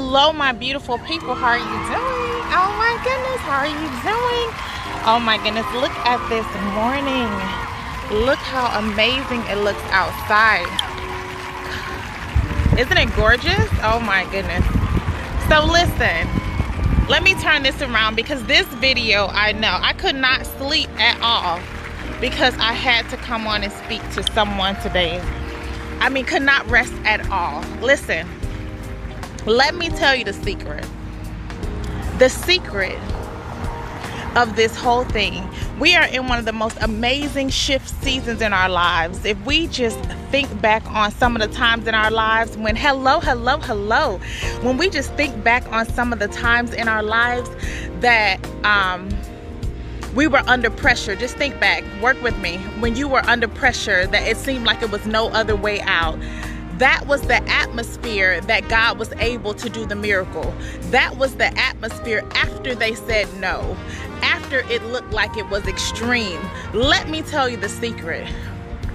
Hello, my beautiful people. How are you doing? Oh my goodness, how are you doing? Oh my goodness, look at this morning. Look how amazing it looks outside. Isn't it gorgeous? Oh my goodness. So listen, let me turn this around because this video, I know, I could not sleep at all because I had to come on and speak to someone today. I mean, could not rest at all. Listen, let me tell you the secret. The secret of this whole thing. We are in one of the most amazing shift seasons in our lives. If we just think back on some of the times in our lives when, hello, hello, hello, when we just think back on some of the times in our lives that, um, we were under pressure. Just think back, work with me. When you were under pressure, that it seemed like it was no other way out that was the atmosphere that God was able to do the miracle. That was the atmosphere after they said no, after it looked like it was extreme. Let me tell you the secret.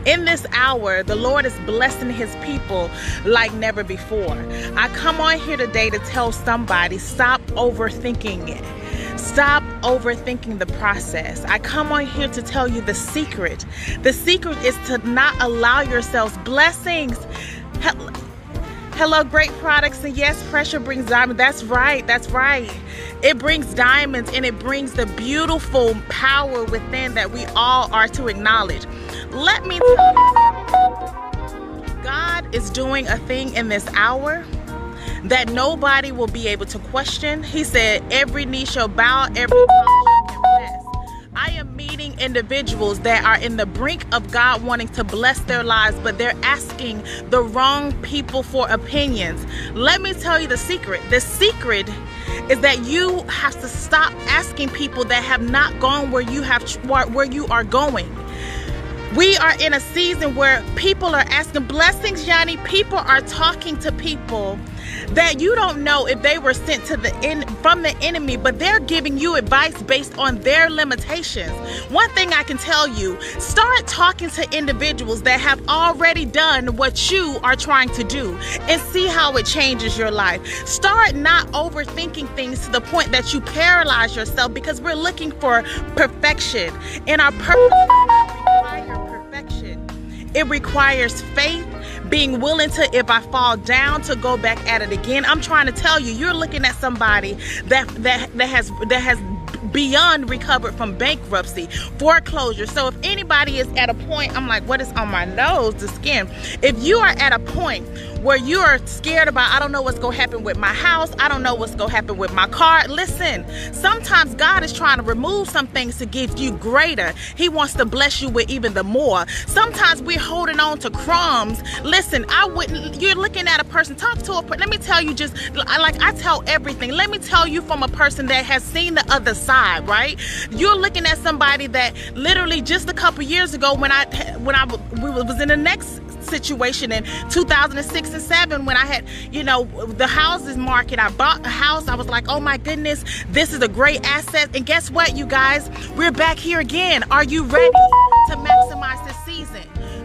In this hour, the Lord is blessing his people like never before. I come on here today to tell somebody stop overthinking it. Stop overthinking the process. I come on here to tell you the secret. The secret is to not allow yourselves blessings Hello, great products. And yes, pressure brings diamonds. That's right. That's right. It brings diamonds and it brings the beautiful power within that we all are to acknowledge. Let me tell you God is doing a thing in this hour that nobody will be able to question. He said, Every knee shall bow, every tongue shall confess. I am meeting individuals that are in the brink of God wanting to bless their lives, but they're asking the wrong people for opinions. Let me tell you the secret. The secret is that you have to stop asking people that have not gone where you have where you are going. We are in a season where people are asking blessings, Yanni. People are talking to people that you don't know if they were sent to the in from the enemy, but they're giving you advice based on their limitations. One thing I can tell you, start talking to individuals that have already done what you are trying to do and see how it changes your life. Start not overthinking things to the point that you paralyze yourself because we're looking for perfection in our purpose it requires faith, being willing to, if I fall down, to go back at it again. I'm trying to tell you, you're looking at somebody that that that has that has beyond recovered from bankruptcy, foreclosure. So if anybody is at a point, I'm like, what is on my nose? The skin. If you are at a point where you are scared about, I don't know what's going to happen with my house, I don't know what's going to happen with my car. Listen, sometimes God is trying to remove some things to give you greater. He wants to bless you with even the more. Sometimes we're holding on to crumbs. Listen, I wouldn't, you're looking at a person, talk to a person. Let me tell you just, like I tell everything. Let me tell you from a person that has seen the other side, right? You're looking at somebody that literally just a couple years ago when I, when I we was in the next situation in 2006 and 7 when I had, you know, the houses market. I bought a house. I was like, oh my goodness, this is a great asset. And guess what, you guys? We're back here again. Are you ready to maximize this?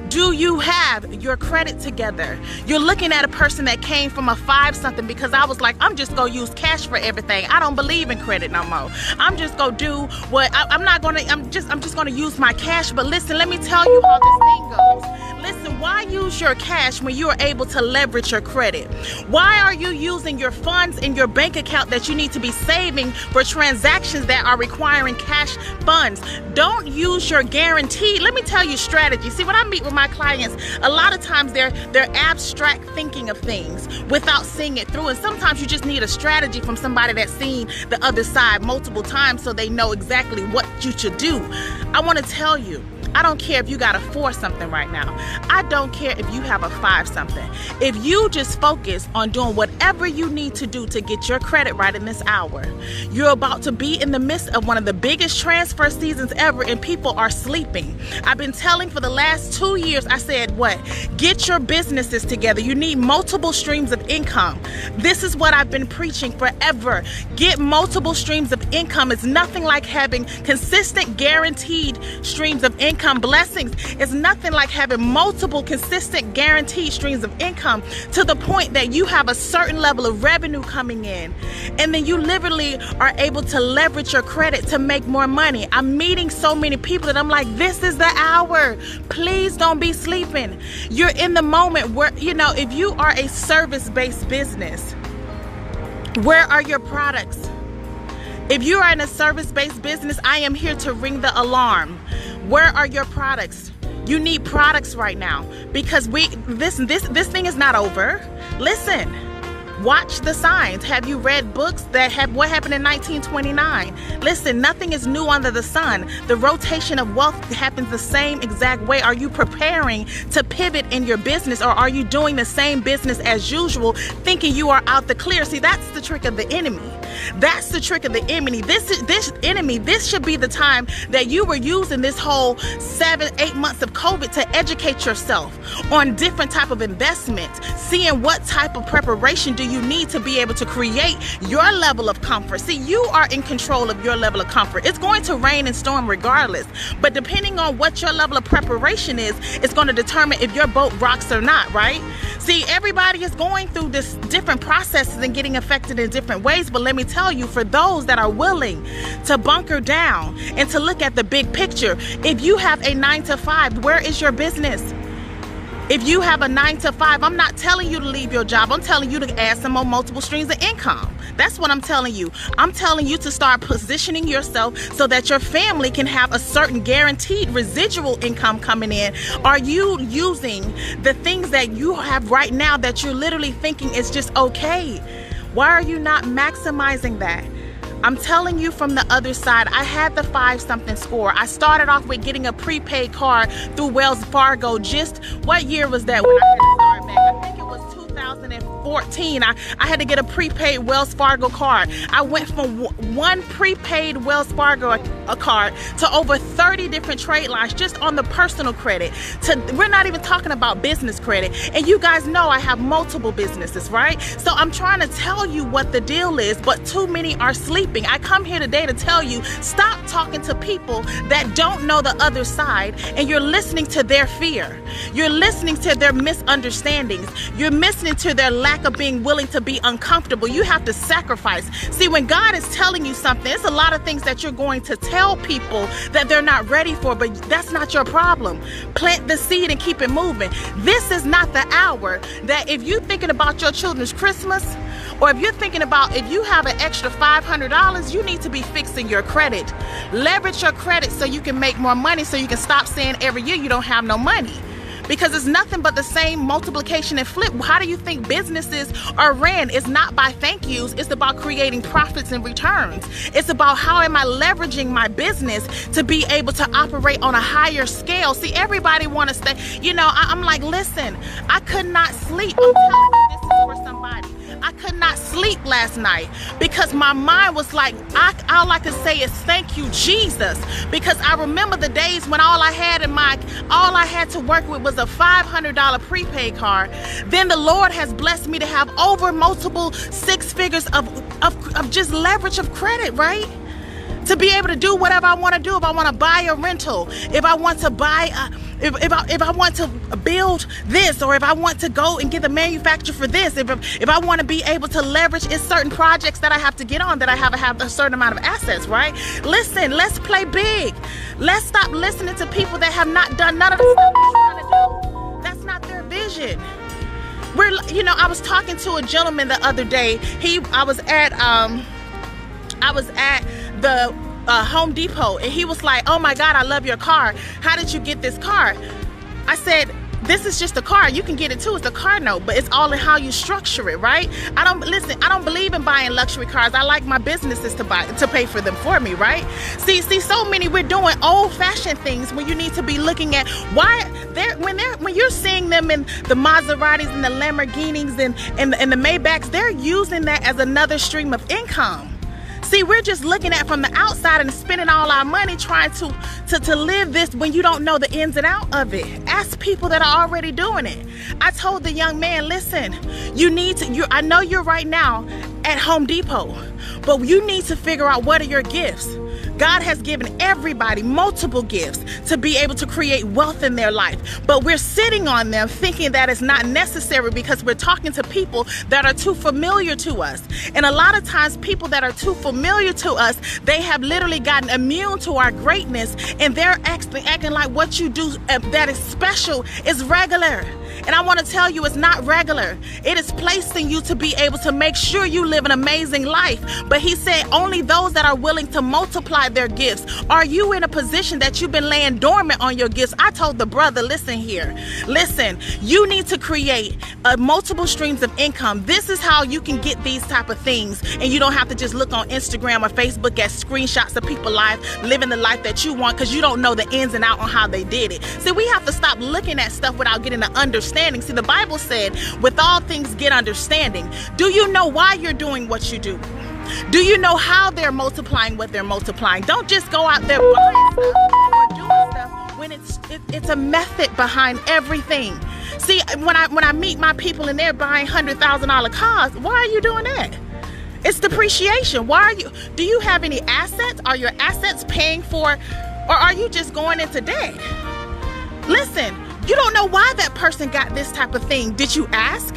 Do you have your credit together? You're looking at a person that came from a five something because I was like, I'm just gonna use cash for everything. I don't believe in credit no more. I'm just gonna do what I, am not gonna. I'm just. I'm just gonna use my cash. But listen, let me tell you how this thing goes. Listen, why use your cash when you are able to leverage your credit? Why are you using your funds in your bank account that you need to be saving for transactions that are requiring cash funds? Don't use your guarantee. Let me tell you strategy. See, what I meet with my clients, a lot of times they're they're abstract thinking of things without seeing it through. And sometimes you just need a strategy from somebody that's seen the other side multiple times so they know exactly what you should do. I want to tell you I don't care if you got a four something right now. I don't care if you have a five something. If you just focus on doing whatever you need to do to get your credit right in this hour, you're about to be in the midst of one of the biggest transfer seasons ever, and people are sleeping. I've been telling for the last two years, I said, what? Get your businesses together. You need multiple streams of income. This is what I've been preaching forever. Get multiple streams of income. It's nothing like having consistent, guaranteed streams of income income blessings. Is nothing like having multiple consistent guaranteed streams of income to the point that you have a certain level of revenue coming in. And then you literally are able to leverage your credit to make more money. I'm meeting so many people that i'm like this is the hour. Please don't be sleeping. You're in the moment where you know if you are a service-based business where are your products if you are in a service-based business, I am here to ring the alarm. Where are your products? You need products right now because we this this this thing is not over. Listen. Watch the signs. Have you read books that have what happened in 1929? Listen, nothing is new under the sun. The rotation of wealth happens the same exact way. Are you preparing to pivot in your business or are you doing the same business as usual, thinking you are out the clear? See, that's the trick of the enemy. That's the trick of the enemy. This this enemy, this should be the time that you were using this whole seven, eight months of COVID to educate yourself on different type of investments, seeing what type of preparation do you need to be able to create your level of comfort. See, you are in control of your level of comfort. It's going to rain and storm regardless, but depending on what your level of preparation is, it's going to determine if your boat rocks or not, right? See, everybody is going through this different processes and getting affected in different ways, but let me tell you, for those that are willing to bunker down and to look at the big picture, if you have a nine to five, where is your business? If you have a nine to five, I'm not telling you to leave your job. I'm telling you to add some more multiple streams of income. That's what I'm telling you. I'm telling you to start positioning yourself so that your family can have a certain guaranteed residual income coming in. Are you using the things that you have right now that you're literally thinking is just okay? Why are you not maximizing that? I'm telling you from the other side, I had the five something score. I started off with getting a prepaid card through Wells Fargo. Just what year was that when I to back? I think it was 2014. I, I had to get a prepaid Wells Fargo card. I went from one prepaid Wells Fargo uh, a card to over 30 different trade lines just on the personal credit. To we're not even talking about business credit. And you guys know I have multiple businesses, right? So I'm trying to tell you what the deal is, but too many are sleeping. I come here today to tell you stop talking to people that don't know the other side and you're listening to their fear. You're listening to their misunderstandings. You're listening to their lack of being willing to be uncomfortable. You have to sacrifice. See, when God is telling you something, it's a lot of things that you're going to tell tell people that they're not ready for, but that's not your problem. Plant the seed and keep it moving. This is not the hour that if you're thinking about your children's Christmas, or if you're thinking about if you have an extra $500, you need to be fixing your credit. Leverage your credit so you can make more money so you can stop saying every year you don't have no money because it's nothing but the same multiplication and flip. How do you think businesses are ran? It's not by thank yous, it's about creating profits and returns. It's about how am I leveraging my business to be able to operate on a higher scale. See, everybody want to stay, you know, I, am like, listen, I could not sleep. I'm telling you, this is for somebody. I could not sleep last night because my mind was like, I, all I could say is thank you, Jesus. Because I remember the days when all I had in my, all I had to work with was a $500 prepaid card. Then the Lord has blessed me to have over multiple six figures of, of, of just leverage of credit, right? To be able to do whatever I want to do. If I want to buy a rental, if I want to buy a, if, if, I, if I want to build this or if I want to go and get the manufacturer for this, if, if I want to be able to leverage it's certain projects that I have to get on that I have have a certain amount of assets, right? Listen, let's play big. Let's stop listening to people that have not done none of the stuff trying to do. That's not their vision. We're, you know, I was talking to a gentleman the other day. He, I was at, um, I was at the uh, Home Depot and he was like, oh my God, I love your car. How did you get this car? I said, this is just a car. You can get it too. It's a car note, but it's all in how you structure it, right? I don't listen. I don't believe in buying luxury cars. I like my businesses to buy to pay for them for me, right? See, see, so many we're doing old-fashioned things when you need to be looking at why they're when they're when you're seeing them in the Maseratis and the Lamborghinis and and, and the Maybachs, they're using that as another stream of income. See, we're just looking at from the outside and spending all our money trying to, to, to live this when you don't know the ins and out of it. Ask people that are already doing it. I told the young man, listen, you need to, you I know you're right now at Home Depot, but you need to figure out what are your gifts God has given everybody multiple gifts to be able to create wealth in their life. But we're sitting on them thinking that it's not necessary because we're talking to people that are too familiar to us. And a lot of times, people that are too familiar to us, they have literally gotten immune to our greatness and they're acting, acting like what you do uh, that is special is regular. And I want to tell you, it's not regular. It is placing you to be able to make sure you live an amazing life. But he said, only those that are willing to multiply their gifts. Are you in a position that you've been laying dormant on your gifts? I told the brother, listen here. Listen, you need to create uh, multiple streams of income. This is how you can get these type of things. And you don't have to just look on Instagram or Facebook at screenshots of people life, living the life that you want because you don't know the ins and out on how they did it. See, we have to stop looking at stuff without getting the understanding. See, the Bible said, with all things get understanding. Do you know why you're doing what you do? Do you know how they're multiplying what they're multiplying? Don't just go out there buying stuff or doing stuff when it's it, it's a method behind everything. See, when I when I meet my people and they're buying hundred thousand dollar cars, why are you doing that? It's depreciation. Why are you? Do you have any assets? Are your assets paying for, or are you just going into debt? Listen, you don't know why that person got this type of thing. Did you ask?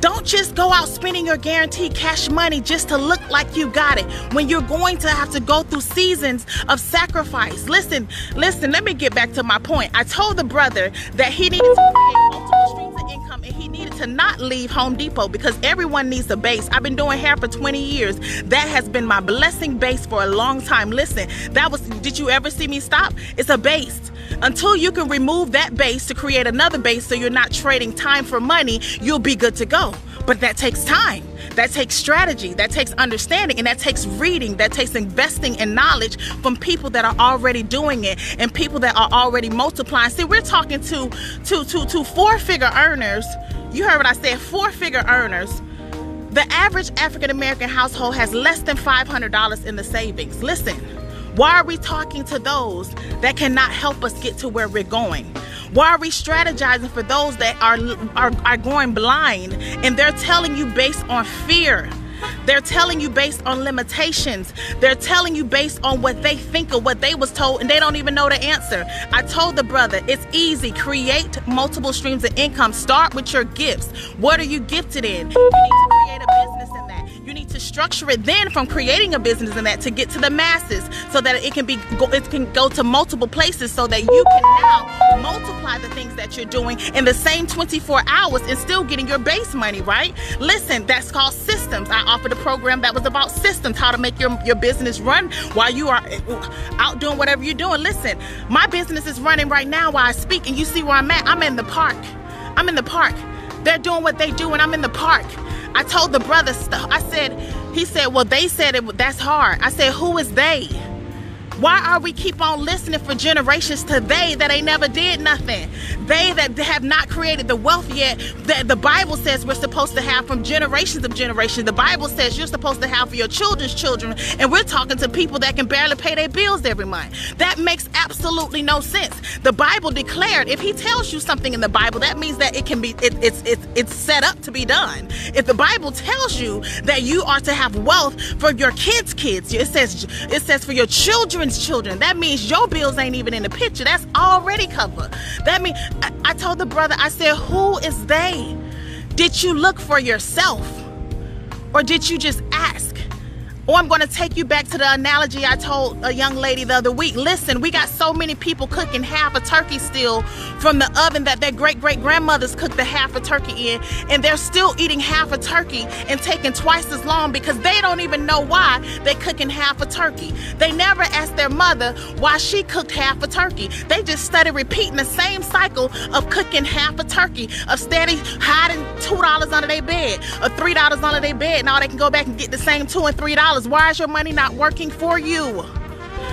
Don't just go out spending your guaranteed cash money just to look like you got it when you're going to have to go through seasons of sacrifice. Listen, listen, let me get back to my point. I told the brother that he needed to to not leave Home Depot because everyone needs a base. I've been doing hair for 20 years. That has been my blessing base for a long time. Listen, that was, did you ever see me stop? It's a base. Until you can remove that base to create another base so you're not trading time for money, you'll be good to go. But that takes time. That takes strategy. That takes understanding. And that takes reading. That takes investing in knowledge from people that are already doing it and people that are already multiplying. See, we're talking to to to, to four figure earners. You heard what I said, four figure earners. The average African American household has less than $500 in the savings. Listen. Why are we talking to those that cannot help us get to where we're going? Why are we strategizing for those that are, are, are going blind and they're telling you based on fear? They're telling you based on limitations. They're telling you based on what they think or what they was told and they don't even know the answer. I told the brother, it's easy. Create multiple streams of income. Start with your gifts. What are you gifted in? You need to create a business in that. You need to structure it then from creating a business in that to get to the masses so that it can be it can go to multiple places so that you can now multiply the things that you're doing in the same 24 hours and still getting your base money, right? Listen, that's called systems. I offered a program that was about systems, how to make your, your business run while you are uh, out doing whatever you're doing. Listen, my business is running right now while I speak and you see where I'm at. I'm in the park. I'm in the park. They're doing what they do and I'm in the park. I told the brother. I said, he said, well, they said it, that's hard. I said, who is they? Why are we keep on listening for generations to they that ain't never did nothing? They that have not created the wealth yet that the Bible says we're supposed to have from generations of generations. The Bible says you're supposed to have for your children's children, and we're talking to people that can barely pay their bills every month. That makes absolutely no sense. The Bible declared if he tells you something in the Bible, that means that it can be it, it's it's it's set up to be done. If the Bible tells you that you are to have wealth for your kids' kids, it says it says for your children children. That means your bills ain't even in the picture. That's already covered. That means I, I told the brother, I said, who is they? Did you look for yourself? Or did you just ask? Or I'm going to take you back to the analogy I told a young lady the other week. Listen, we got so many people cooking half a turkey still from the oven that their great great grandmothers cooked the half a turkey in, and they're still eating half a turkey and taking twice as long because they don't even know why they're cooking half a turkey. They never asked their mother why she cooked half a turkey. They just started repeating the same cycle of cooking half a turkey, of steady hiding $2 under their bed, or $3 under their bed. and Now they can go back and get the same 2 and $3 why is your money not working for you?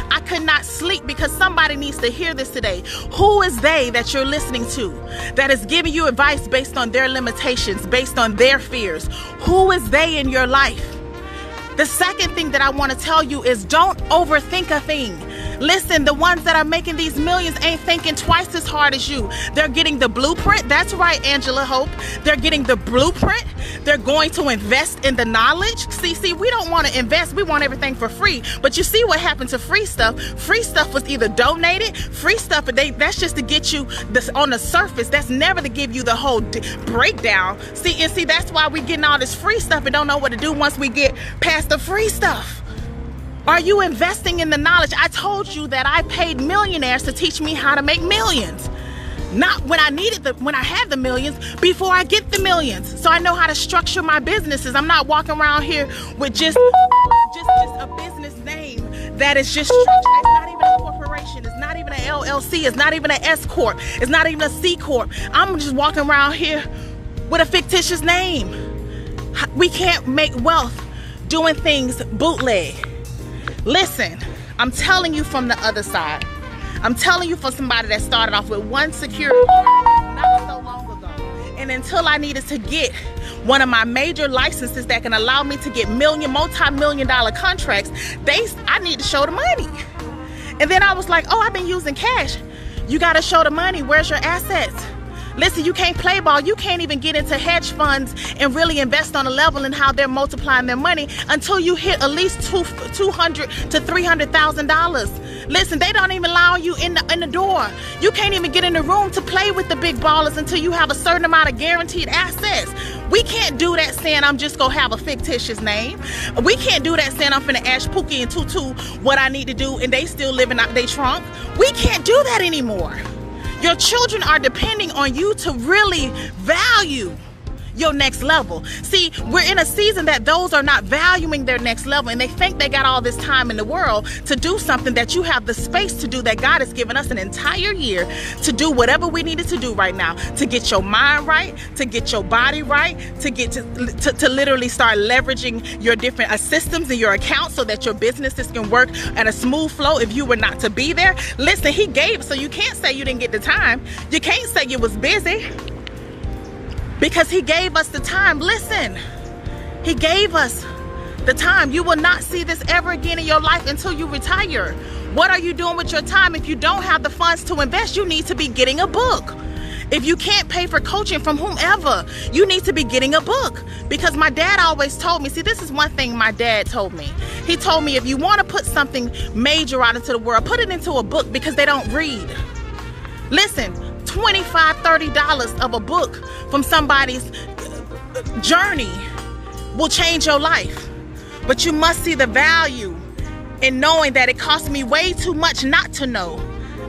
I could not sleep because somebody needs to hear this today. Who is they that you're listening to that is giving you advice based on their limitations, based on their fears? Who is they in your life? The second thing that I want to tell you is don't overthink a thing. Listen, the ones that are making these millions ain't thinking twice as hard as you. They're getting the blueprint. That's right, Angela Hope. They're getting the blueprint. They're going to invest in the knowledge. See, see, we don't want to invest. We want everything for free. But you see what happened to free stuff? Free stuff was either donated, free stuff, they that's just to get you this on the surface. That's never to give you the whole breakdown. See, and see, that's why we getting all this free stuff and don't know what to do once we get past the free stuff. Are you investing in the knowledge? I told you that I paid millionaires to teach me how to make millions. Not when I needed the when I had the millions, before I get the millions. So I know how to structure my businesses. I'm not walking around here with just just just a business name that is just structured. It's not even a corporation. It's not even an LLC. It's not even an S corp. It's not even a C corp. I'm just walking around here with a fictitious name. We can't make wealth doing things bootleg. Listen, I'm telling you from the other side. I'm telling you for somebody that started off with one security not so long ago. And until I needed to get one of my major licenses that can allow me to get million, multi-million dollar contracts, they I need to show the money. And then I was like, oh, I've been using cash. You gotta show the money. Where's your assets? Listen, you can't play ball. You can't even get into hedge funds and really invest on a level in how they're multiplying their money until you hit at least two, 200 to $300,000. Listen, they don't even allow you in the, in the door. You can't even get in the room to play with the big ballers until you have a certain amount of guaranteed assets. We can't do that saying I'm just gonna have a fictitious name. We can't do that saying I'm finna ask Pookie and Tutu what I need to do and they still living out their trunk. We can't do that anymore. Your children are depending on you to really value your next level. See, we're in a season that those are not valuing their next level and they think they got all this time in the world to do something that you have the space to do that God has given us an entire year to do whatever we needed to do right now to get your mind right, to get your body right, to get to, to, to literally start leveraging your different uh, systems and your accounts so that your businesses can work at a smooth flow if you were not to be there. Listen, he gave, so you can't say you didn't get the time. You can't say you was busy because he gave us the time. Listen, he gave us the time. You will not see this ever again in your life until you retire. What are you doing with your time? If you don't have the funds to invest, you need to be getting a book. If you can't pay for coaching from whomever, you need to be getting a book. Because my dad always told me, see, this is one thing my dad told me. He told me if you want to put something major out into the world, put it into a book because they don't read. Listen, 25 $30 of a book from somebody's uh, journey will change your life. But you must see the value in knowing that it costs me way too much not to know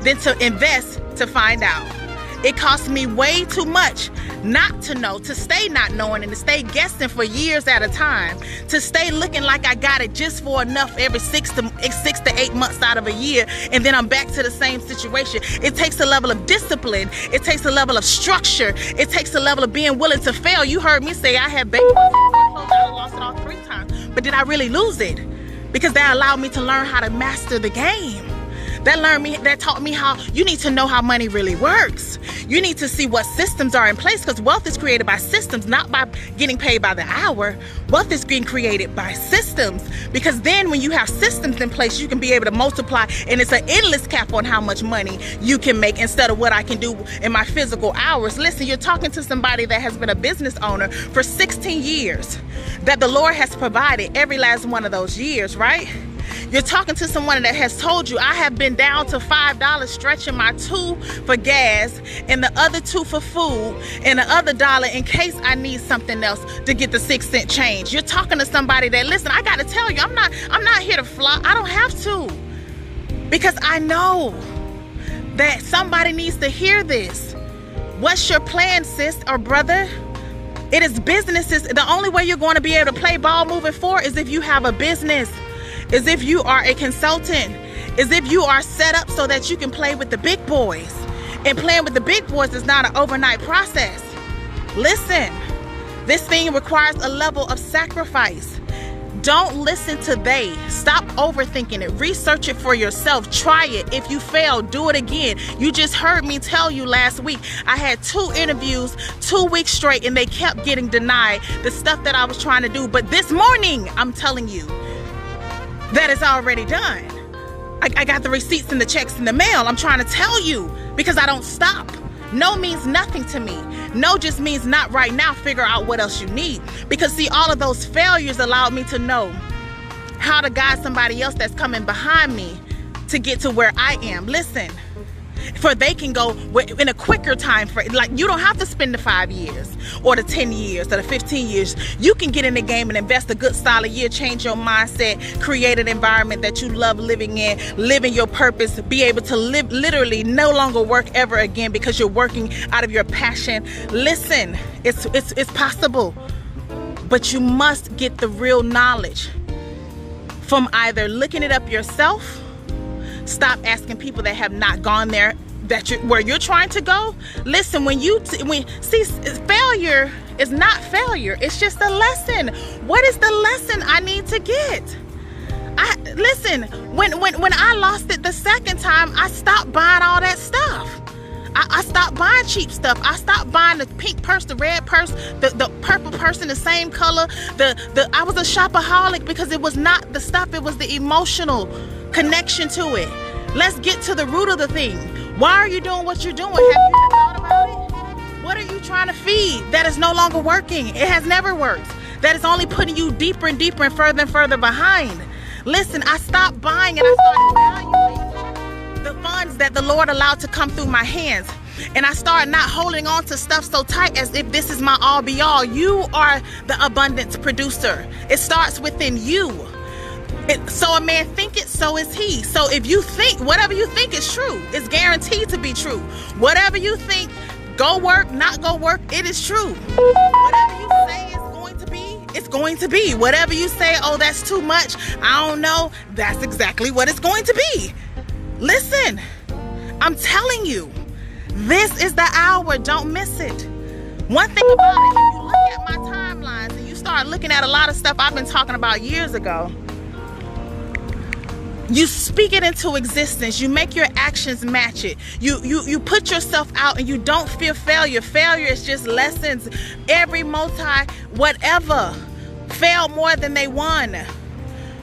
than to invest to find out. It costs me way too much not to know, to stay not knowing and to stay guessing for years at a time, to stay looking like I got it just for enough every six to six to eight months out of a year, and then I'm back to the same situation. It takes a level of discipline, it takes a level of structure, it takes a level of being willing to fail. You heard me say I had baby I lost it all three times, but did I really lose it? Because that allowed me to learn how to master the game. That learned me, that taught me how you need to know how money really works. You need to see what systems are in place because wealth is created by systems, not by getting paid by the hour. Wealth is being created by systems because then when you have systems in place, you can be able to multiply and it's an endless cap on how much money you can make instead of what I can do in my physical hours. Listen, you're talking to somebody that has been a business owner for 16 years, that the Lord has provided every last one of those years, right? You're talking to someone that has told you, I have been down to $5 stretching my two for gas and the other two for food and the other dollar in case I need something else to get the six cent change. You're talking to somebody that, listen, I got to tell you, I'm not, I'm not here to fly. I don't have to because I know that somebody needs to hear this. What's your plan, sis or brother? It is businesses. The only way you're going to be able to play ball moving forward is if you have a business as if you are a consultant, is if you are set up so that you can play with the big boys. And playing with the big boys is not an overnight process. Listen, this thing requires a level of sacrifice. Don't listen to they. Stop overthinking it. Research it for yourself. Try it. If you fail, do it again. You just heard me tell you last week. I had two interviews two weeks straight and they kept getting denied the stuff that I was trying to do. But this morning, I'm telling you, that is already done. I, I got the receipts and the checks in the mail. I'm trying to tell you because I don't stop. No means nothing to me. No just means not right now. Figure out what else you need. Because, see, all of those failures allowed me to know how to guide somebody else that's coming behind me to get to where I am. Listen, for they can go in a quicker time frame. Like you don't have to spend the five years or the 10 years or the 15 years. You can get in the game and invest a good solid year, change your mindset, create an environment that you love living in, living your purpose, be able to live literally no longer work ever again because you're working out of your passion. Listen, it's it's it's possible. But you must get the real knowledge from either looking it up yourself Stop asking people that have not gone there that you where you're trying to go. Listen, when you when see failure is not failure. It's just a lesson. What is the lesson I need to get? I listen, when when when I lost it the second time, I stopped buying all that stuff. I, I, stopped buying cheap stuff. I stopped buying the pink purse, the red purse, the, the purple purse in the same color. The the I was a shopaholic because it was not the stuff, it was the emotional connection to it. Let's get to the root of the thing. Why are you doing what you're doing? Have you thought about it? What are you trying to feed that is no longer working? It has never worked. That is only putting you deeper and deeper and further and further behind. Listen, I stopped buying and I started valuing the funds that the Lord allowed to come through my hands. And I started not holding on to stuff so tight as if this is my all be all. You are the abundance producer. It starts within you. It, so a man think it, so is he. So if you think whatever you think is true, it's guaranteed to be true. Whatever you think, go work, not go work, it is true. Whatever you say is going to be, it's going to be. Whatever you say, oh, that's too much, I don't know, that's exactly what it's going to be. Listen, I'm telling you, this is the hour. Don't miss it. One thing about it, if you look at my timelines and you start looking at a lot of stuff I've been talking about years ago, you speak it into existence. You make your actions match it. You you you put yourself out and you don't fear failure. Failure is just lessons. Every multi whatever failed more than they won.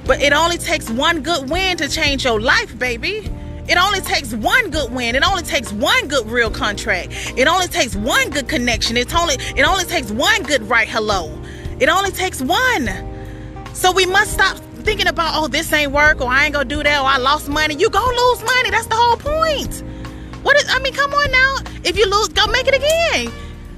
But it only takes one good win to change your life baby it only takes one good win. It only takes one good real contract. It only takes one good connection. It's only it only takes one good right hello. It only takes one. So we must stop thinking about, oh, this ain't work, or I ain't gonna do that, or I lost money. You go lose money. That's the whole point. What is, I mean, come on now. If you lose, go make it again.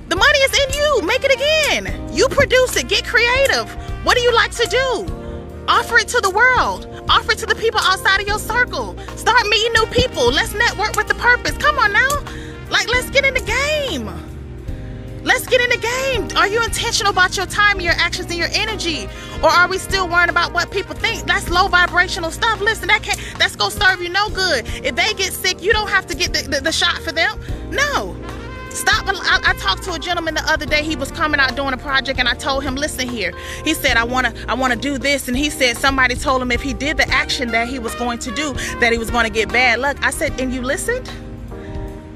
The money is in you. Make it again. You produce it. Get creative. What do you like to do? Offer it to the world. Offer it to the people outside of your circle. Start meeting new people. Let's network with the purpose. Come on now. Like, let's get in the game. Let's get in the game. Are you intentional about your time, your actions, and your energy? Or are we still worrying about what people think? That's low vibrational stuff. Listen, that can't that's gonna serve you no good. If they get sick, you don't have to get the, the, the shot for them. No. Stop. Um, I, I, talked to a gentleman the other day. He was coming out doing a project, and I told him, "Listen here." He said, "I wanna, I wanna do this," and he said somebody told him if he did the action that he was going to do, that he was going to get bad luck. I said, "And you listened?"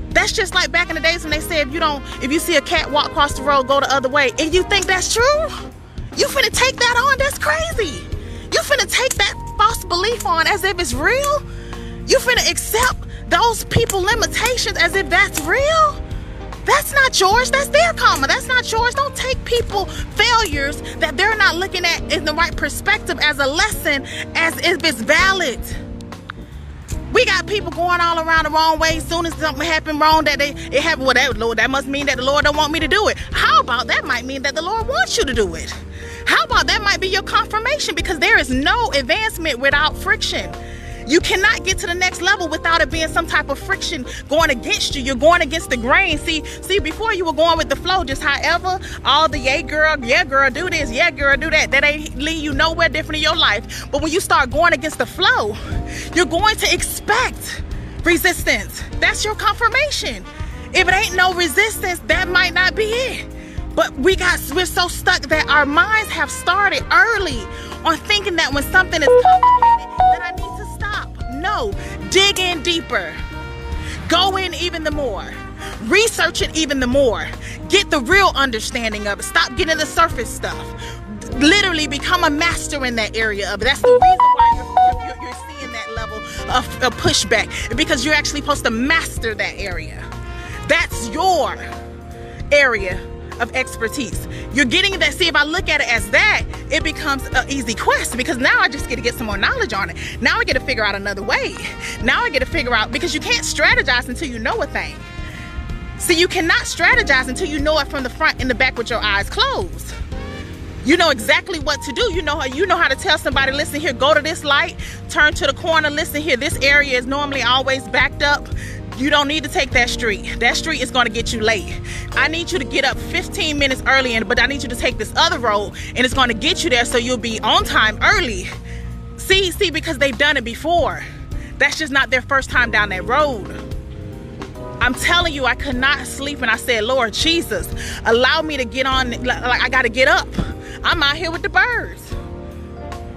That's just like back in the days when they said if you don't, if you see a cat walk across the road, go the other way. And you think that's true? You finna take that on? That's crazy. You finna take that false belief on as if it's real? You finna accept those people limitations as if that's real? That's not yours. That's their karma. That's not yours. Don't take people failures that they're not looking at in the right perspective as a lesson as if it's valid. We got people going all around the wrong way. Soon as something happened wrong, that they it happened. Well, Lord, that must mean that the Lord don't want me to do it. How about that? Might mean that the Lord wants you to do it. How about that? Might be your confirmation because there is no advancement without friction. You cannot get to the next level without it being some type of friction going against you. You're going against the grain. See, see, before you were going with the flow, just however, all the yeah girl, yeah girl, do this, yeah girl, do that. That ain't lead you nowhere different in your life. But when you start going against the flow, you're going to expect resistance. That's your confirmation. If it ain't no resistance, that might not be it. But we got we're so stuck that our minds have started early on thinking that when something is complicated, that I need no, dig in deeper. Go in even the more. Research it even the more. Get the real understanding of it. Stop getting the surface stuff. Literally become a master in that area of it. That's the reason why you're, you're, seeing that level level of, of pushback because you're actually supposed to master that area. That's your area of expertise. You're getting that. See, if I look at it as that, it becomes an easy quest because now I just get to get some more knowledge on it. Now I get to figure out another way. Now I get to figure out because you can't strategize until you know a thing. See, you cannot strategize until you know it from the front and the back with your eyes closed. You know exactly what to do. You know how you know how to tell somebody, listen here, go to this light, turn to the corner, listen here, this area is normally always backed up. You don't need to take that street. That street is gonna get you late. I need you to get up 15 minutes early, but I need you to take this other road and it's gonna get you there so you'll be on time early. See, see, because they've done it before. That's just not their first time down that road. I'm telling you, I could not sleep and I said, Lord Jesus, allow me to get on, like I gotta get up. I'm out here with the birds.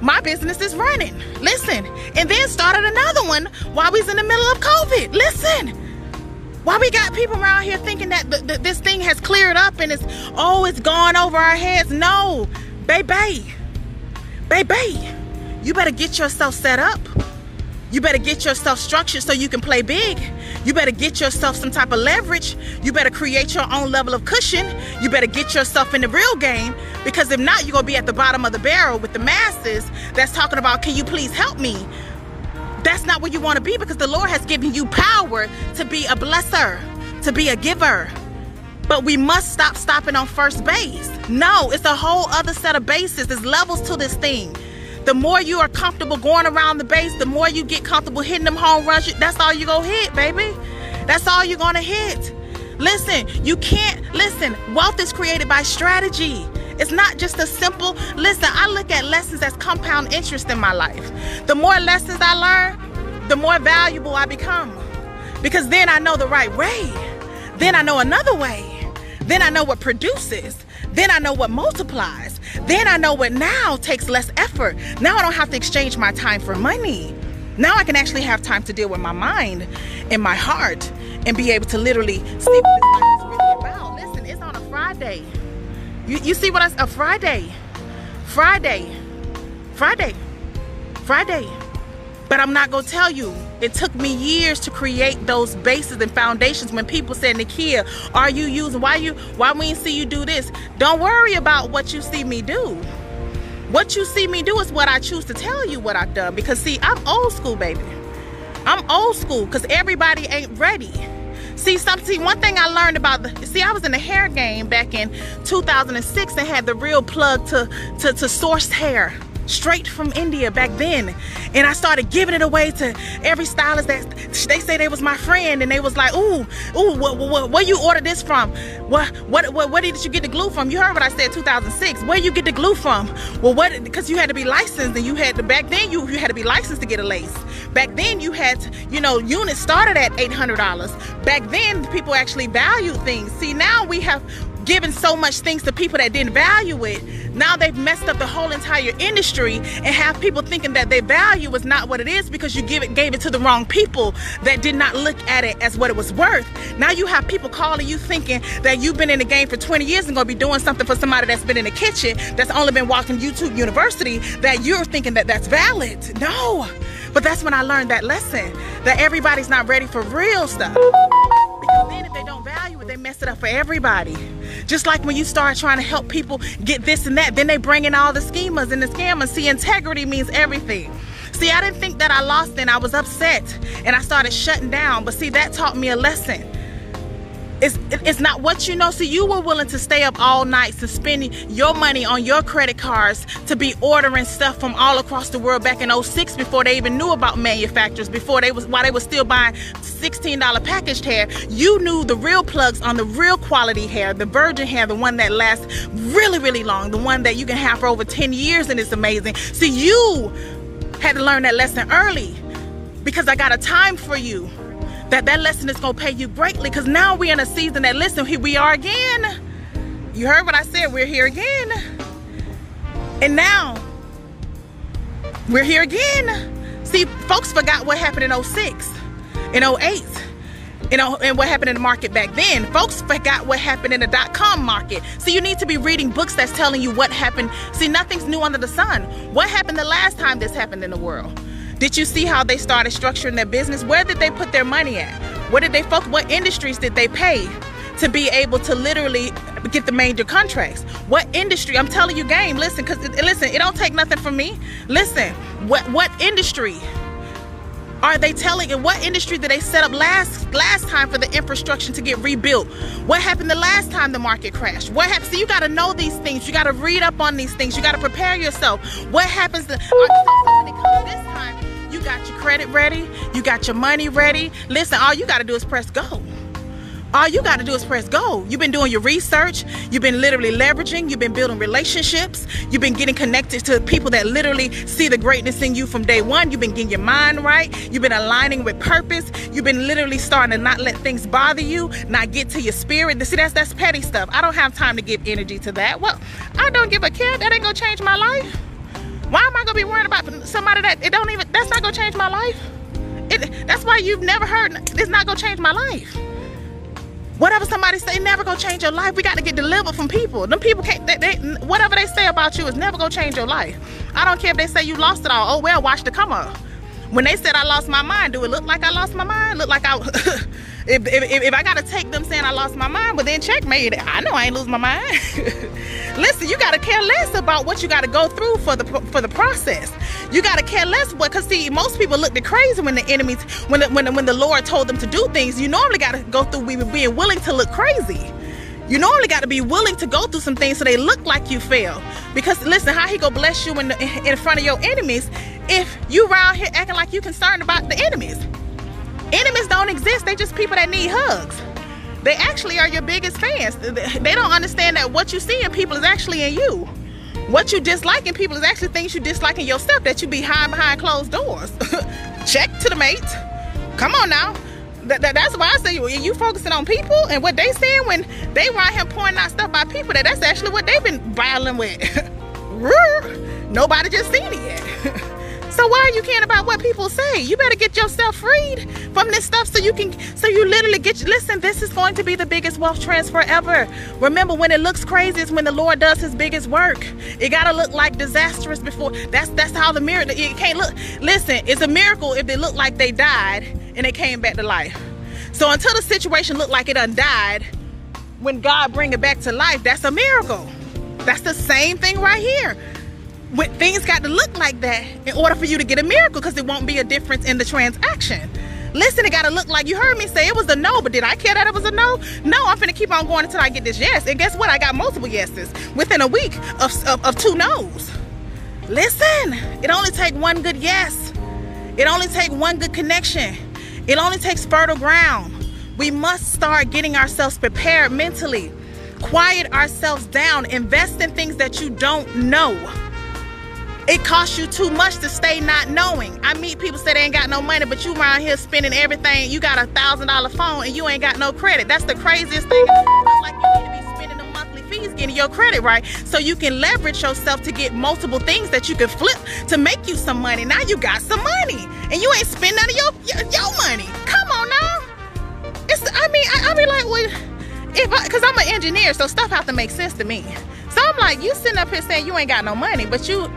My business is running. Listen. And then started another one while we was in the middle of COVID. Listen. Why we got people around here thinking that this thing has cleared up and it's, oh, it's gone over our heads. No, baby, baby, you better get yourself set up. You better get yourself structured so you can play big. You better get yourself some type of leverage. You better create your own level of cushion. You better get yourself in the real game because if not, you're going to be at the bottom of the barrel with the masses that's talking about, can you please help me? That's not where you want to be because the Lord has given you power to be a blesser, to be a giver. But we must stop stopping on first base. No, it's a whole other set of bases. There's levels to this thing. The more you are comfortable going around the base, the more you get comfortable hitting them home runs. That's all you gonna hit, baby. That's all you're gonna hit. Listen, you can't listen. Wealth is created by strategy. It's not just a simple listen. I look at lessons as compound interest in my life. The more lessons I learn, the more valuable I become. Because then I know the right way. Then I know another way. Then I know what produces. Then I know what multiplies. Then I know what now takes less effort. Now I don't have to exchange my time for money. Now I can actually have time to deal with my mind and my heart and be able to literally see what this life is really about. Listen, it's on a Friday. You, you see what I a Friday. Friday. Friday. Friday. But I'm not gonna tell you. It took me years to create those bases and foundations. When people said, Nikia, are you using why you why we see you do this? Don't worry about what you see me do. What you see me do is what I choose to tell you what I've done. Because see, I'm old school, baby. I'm old school because everybody ain't ready. See, some, see, one thing I learned about the, see, I was in the hair game back in 2006 and had the real plug to, to, to source hair straight from India back then. And I started giving it away to every stylist that they say they was my friend and they was like, ooh, ooh, what, what, where you order this from? What, what, what, where did you get the glue from? You heard what I said, 2006. Where you get the glue from? Well, what, because you had to be licensed and you had to, back then you, you had to be licensed to get a lace. Back then you had, to, you know, units started at $800. Back then people actually valued things. See, now we have, given so much things to people that didn't value it. Now they've messed up the whole entire industry and have people thinking that their value is not what it is because you give it gave it to the wrong people that did not look at it as what it was worth. Now you have people calling you thinking that you've been in the game for 20 years and gonna be doing something for somebody that's been in the kitchen that's only been walking YouTube University that you're thinking that that's valid. No. But that's when I learned that lesson that everybody's not ready for real stuff. Because then if they don't value it, they mess it up for everybody. Just like when you start trying to help people get this and that, then they bring in all the schemas and the scammers. See, integrity means everything. See, I didn't think that I lost and I was upset and I started shutting down. But see, that taught me a lesson. It's, it's not what you know. So you were willing to stay up all night to spend your money on your credit cards to be ordering stuff from all across the world back in 06 before they even knew about manufacturers, before they was while they were still buying $16 packaged hair. You knew the real plugs on the real quality hair, the virgin hair, the one that lasts really, really long, the one that you can have for over 10 years and it's amazing. So you had to learn that lesson early because I got a time for you that that lesson is going to pay you greatly because now we're in a season that listen here we are again you heard what i said we're here again and now we're here again see folks forgot what happened in 06 in 08 you know, and what happened in the market back then. Folks forgot what happened in the dot-com market. So you need to be reading books that's telling you what happened. See, nothing's new under the sun. What happened the last time this happened in the world? Did you see how they started structuring their business? Where did they put their money at? Where did they focus? What industries did they pay to be able to literally get the major contracts? What industry? I'm telling you, game. Listen, cause listen, it don't take nothing from me. Listen, what what industry? Are they telling in what industry did they set up last last time for the infrastructure to get rebuilt? What happened the last time the market crashed? What happened? So you got to know these things. You got to read up on these things. You got to prepare yourself. What happens? You got your credit ready. You got your money ready. Listen, all you got to do is press go all you got to do is press go. You've been doing your research. You've been literally leveraging. You've been building relationships. You've been getting connected to people that literally see the greatness in you from day one. You've been getting your mind right. You've been aligning with purpose. You've been literally starting to not let things bother you, not get to your spirit. See, that's that's petty stuff. I don't have time to give energy to that. Well, I don't give a care. That ain't gonna change my life. Why am I gonna be worried about somebody that it don't even? That's not gonna change my life. It, that's why you've never heard. It's not gonna change my life. Whatever somebody say, never gonna change your life. We got to get delivered from people. Them people can't. They, they, whatever they say about you is never gonna change your life. I don't care if they say you lost it all. Oh well, watch the come up. When they said I lost my mind, do it look like I lost my mind? Look like I. if, if, if I gotta take them saying I lost my mind, but then checkmate, I know I ain't lose my mind. Listen, you gotta care less about what you gotta go through for the for the process. You gotta care less what, cause see, most people look the crazy when the enemies, when the, when the, when the Lord told them to do things. You normally gotta go through being willing to look crazy. You normally got to be willing to go through some things so they look like you fail. Because listen, how he go bless you in, the, in front of your enemies if you around here acting like you concerned about the enemies? Enemies don't exist. They just people that need hugs. They actually are your biggest fans. They don't understand that what you see in people is actually in you. What you dislike in people is actually things you dislike in yourself that you be hiding behind closed doors. Check to the mate. Come on now. That, that, that's why I say you, you focusing on people and what they saying when they right here pointing out stuff by people that that's actually what they've been battling with. Nobody just seen it yet. So why are you caring about what people say? You better get yourself freed from this stuff so you can so you literally get listen, this is going to be the biggest wealth transfer ever. Remember when it looks crazy is when the Lord does his biggest work. It gotta look like disastrous before that's that's how the miracle it can't look listen, it's a miracle if they look like they died and they came back to life. So until the situation looked like it undied, when God bring it back to life, that's a miracle. That's the same thing right here when things got to look like that in order for you to get a miracle because it won't be a difference in the transaction. Listen, it got to look like you heard me say it was a no, but did I care that it was a no? No, I'm finna keep on going until I get this yes. And guess what? I got multiple yeses within a week of, of, of two no's. Listen, it only take one good yes. It only take one good connection. It only takes fertile ground. We must start getting ourselves prepared mentally. Quiet ourselves down. Invest in things that you don't know. It costs you too much to stay not knowing. I meet people say they ain't got no money, but you around here spending everything. You got a thousand dollar phone and you ain't got no credit. That's the craziest thing. like you need to be spending the monthly fees getting your credit right so you can leverage yourself to get multiple things that you can flip to make you some money. Now you got some money and you ain't spending none of your your, your money. Come on now. It's I mean I, I be like well if because I'm an engineer so stuff have to make sense to me. So I'm like you sitting up here saying you ain't got no money but you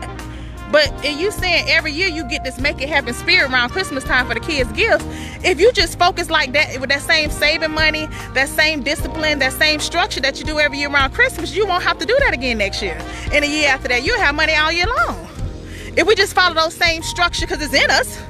but if you saying every year you get this make it happen spirit around Christmas time for the kids' gifts, if you just focus like that with that same saving money, that same discipline, that same structure that you do every year around Christmas, you won't have to do that again next year. And a year after that, you'll have money all year long. If we just follow those same structure because it's in us,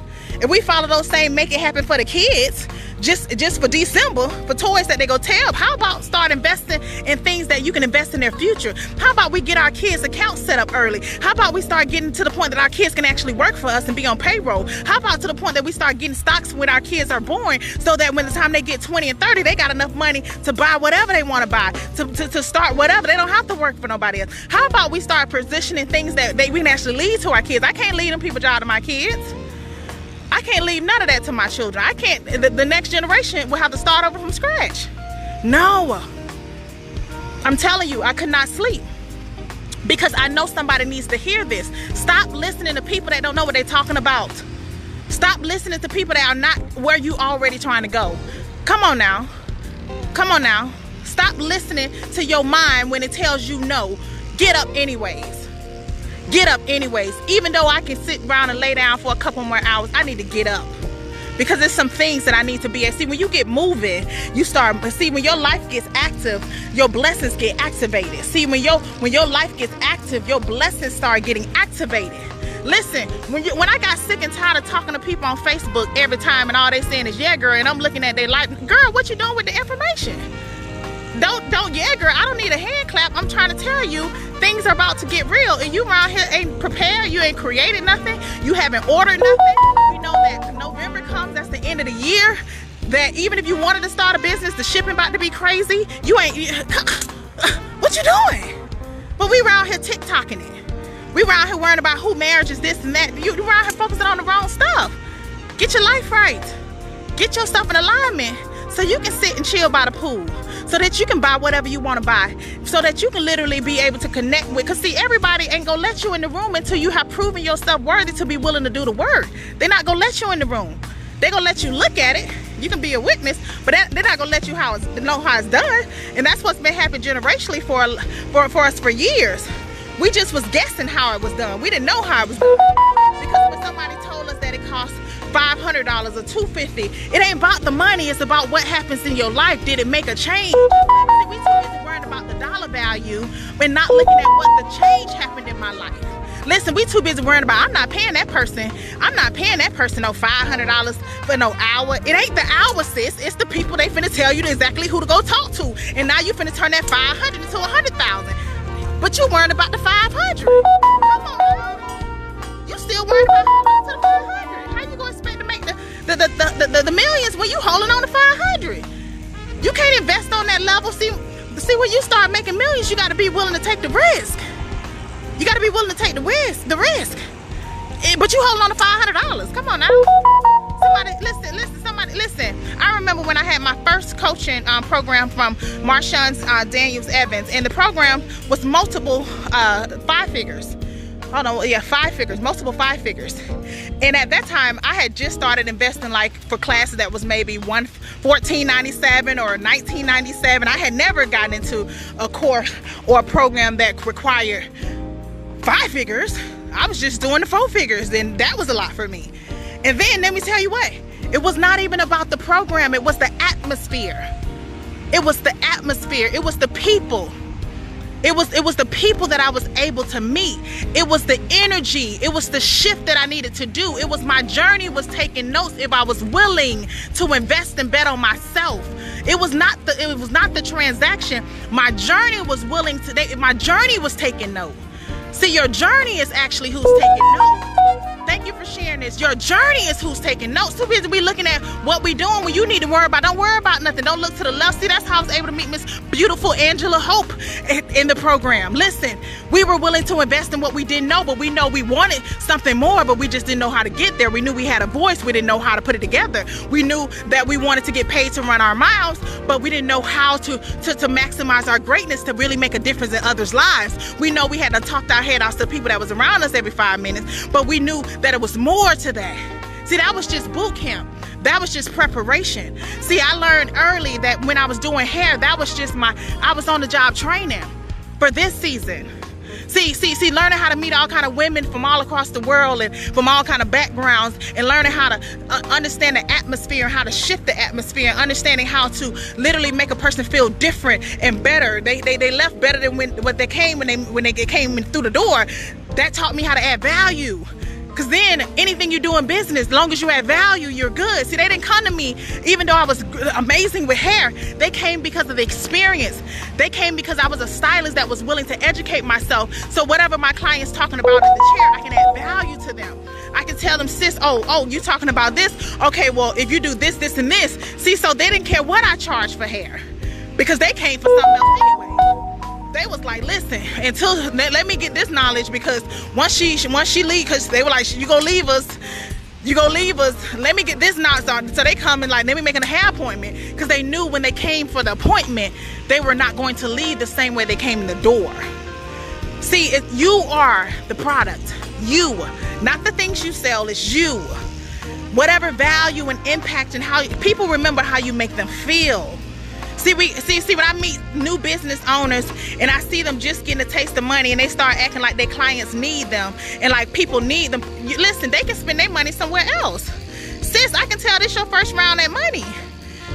if we follow those same make it happen for the kids, just just for December for toys that they go tear up. How about start investing in things that you can invest in their future? How about we get our kids accounts set up early? How about we start getting to the point that our kids can actually work for us and be on payroll? How about to the point that we start getting stocks when our kids are born so that when the time they get 20 and 30, they got enough money to buy whatever they want to buy, to, to, to start whatever. They don't have to work for nobody else. How about we start positioning things that they, we can actually lead to our kids? I can't lead them people job to my kids. I can't leave none of that to my children. I can't, the, the next generation will have to start over from scratch. No. I'm telling you, I could not sleep because I know somebody needs to hear this. Stop listening to people that don't know what they're talking about. Stop listening to people that are not where you already trying to go. Come on now. Come on now. Stop listening to your mind when it tells you no. Get up anyways. Get up anyways. Even though I can sit around and lay down for a couple more hours, I need to get up because there's some things that I need to be at. See, when you get moving, you start. See, when your life gets active, your blessings get activated. See, when your when your life gets active, your blessings start getting activated. Listen, when you when I got sick and tired of talking to people on Facebook every time and all they saying is yeah, girl, and I'm looking at their life, girl, what you doing with the information? Don't don't yeah, girl. I don't need a hand clap. I'm trying to tell you things are about to get real, and you around here ain't prepared. You ain't created nothing. You haven't ordered nothing. We know that November comes. That's the end of the year. That even if you wanted to start a business, the shipping about to be crazy. You ain't. what you doing? But we around here TikToking it. We around here worrying about who marriage is this and that. You around here focusing on the wrong stuff. Get your life right. Get yourself in alignment so you can sit and chill by the pool so that you can buy whatever you want to buy so that you can literally be able to connect with because see everybody ain't gonna let you in the room until you have proven yourself worthy to be willing to do the work. They're not gonna let you in the room. They're gonna let you look at it. You can be a witness but that, they're not gonna let you how it's, know how it's done. And that's what's been happening generationally for, for for us for years. We just was guessing how it was done. We didn't know how it was done. Because when somebody told us that it cost $500 or $250. It ain't about the money, it's about what happens in your life. Did it make a change? We too busy worrying about the dollar value but not looking at what the change happened in my life. Listen, we too busy worrying about I'm not paying that person. I'm not paying that person no $500 for no hour. It ain't the hour, sis. It's the people they finna tell you exactly who to go talk to. And now you finna turn that 500 into 100,000. But you worrying about the 500. Come on, You still worried about the 500 the, the, the, the, the millions when you holding on to 500. You can't invest on that level. See, see when you start making millions, you got to be willing to take the risk. You got to be willing to take the risk. The risk. Eh, but you holding on to $500. Come on now. Somebody, listen, listen, somebody, listen. I remember when I had my first coaching um, program from Marshawn uh, Daniels Evans, and the program was multiple uh, five figures hold on, yeah, five figures, multiple five figures. And at that time, I had just started investing like for classes that was maybe one fourteen ninety seven or nineteen ninety seven. I had never gotten into a course or a program that required five figures. I was just doing the four figures, and that was a lot for me. And then let me tell you what, it was not even about the program, it was the atmosphere. It was the atmosphere, it was the people. It was it was the people that I was able to meet. It was the energy. It was the shift that I needed to do. It was my journey was taking notes if I was willing to invest and bet on myself. It was not the it was not the transaction. My journey was willing to my journey was taking note. See, your journey is actually who's taking note. Thank you for sharing this. Your journey is who's taking notes. Too busy be looking at what we doing when you need to worry about. Don't worry about nothing. Don't look to the left. See, that's how I was able to meet Miss Beautiful Angela Hope in the program. Listen, we were willing to invest in what we didn't know, but we know we wanted something more, but we just didn't know how to get there. We knew we had a voice. We didn't know how to put it together. We knew that we wanted to get paid to run our miles, but we didn't know how to, to, to maximize our greatness to really make a difference in others' lives. We know we had to talk our head off to people that was around us every five minutes, but we knew that it was more to that. See, that was just boot camp. That was just preparation. See, I learned early that when I was doing hair, that was just my, I was on the job training for this season. See, see, see, learning how to meet all kind of women from all across the world and from all kind of backgrounds and learning how to uh, understand the atmosphere and how to shift the atmosphere and understanding how to literally make a person feel different and better. They, they, they left better than when what they came when they when they came through the door. That taught me how to add value. Because then anything you do in business, as long as you add value, you're good. See, they didn't come to me even though I was amazing with hair. They came because of the experience. They came because I was a stylist that was willing to educate myself. So whatever my client's talking about in the chair, I can add value to them. I can tell them, sis, oh, oh, you talking about this? Okay, well, if you do this, this, and this. See, so they didn't care what I charged for hair because they came for something else anyway they was like, listen, until let, let me get this knowledge because once she once she leave, cause they were like, you gonna leave us, you gonna leave us. Let me get this knowledge. So they come and like, let me make a hair appointment because they knew when they came for the appointment, they were not going to leave the same way they came in the door. See, if you are the product, you, not the things you sell, it's you. Whatever value and impact and how people remember how you make them feel. See, we see, see when I meet new business owners and I see them just getting a taste of money and they start acting like their clients need them and like people need them. You, listen, they can spend their money somewhere else. Sis, I can tell this your first round at money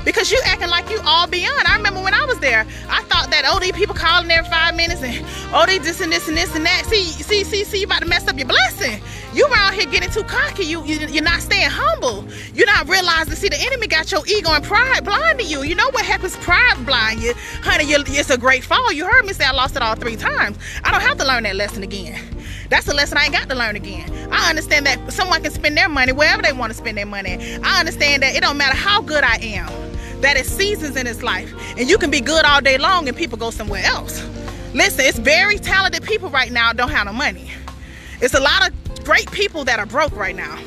because you acting like you all beyond. I remember when I was there, I thought that oh these people calling every five minutes and oh they this and this and this and that. See, see, see, see, you about to mess up your blessing. You around here getting too cocky. You, you you're not staying humble. You're not realizing. See, the enemy got your ego and pride blinding you. You know what happens? Pride blind you, honey. it's a great fall. You heard me say I lost it all three times. I don't have to learn that lesson again. That's a lesson I ain't got to learn again. I understand that someone can spend their money wherever they want to spend their money. I understand that it don't matter how good I am that is seasons in his life. And you can be good all day long and people go somewhere else. Listen, it's very talented people right now don't have no money. It's a lot of great people that are broke right now.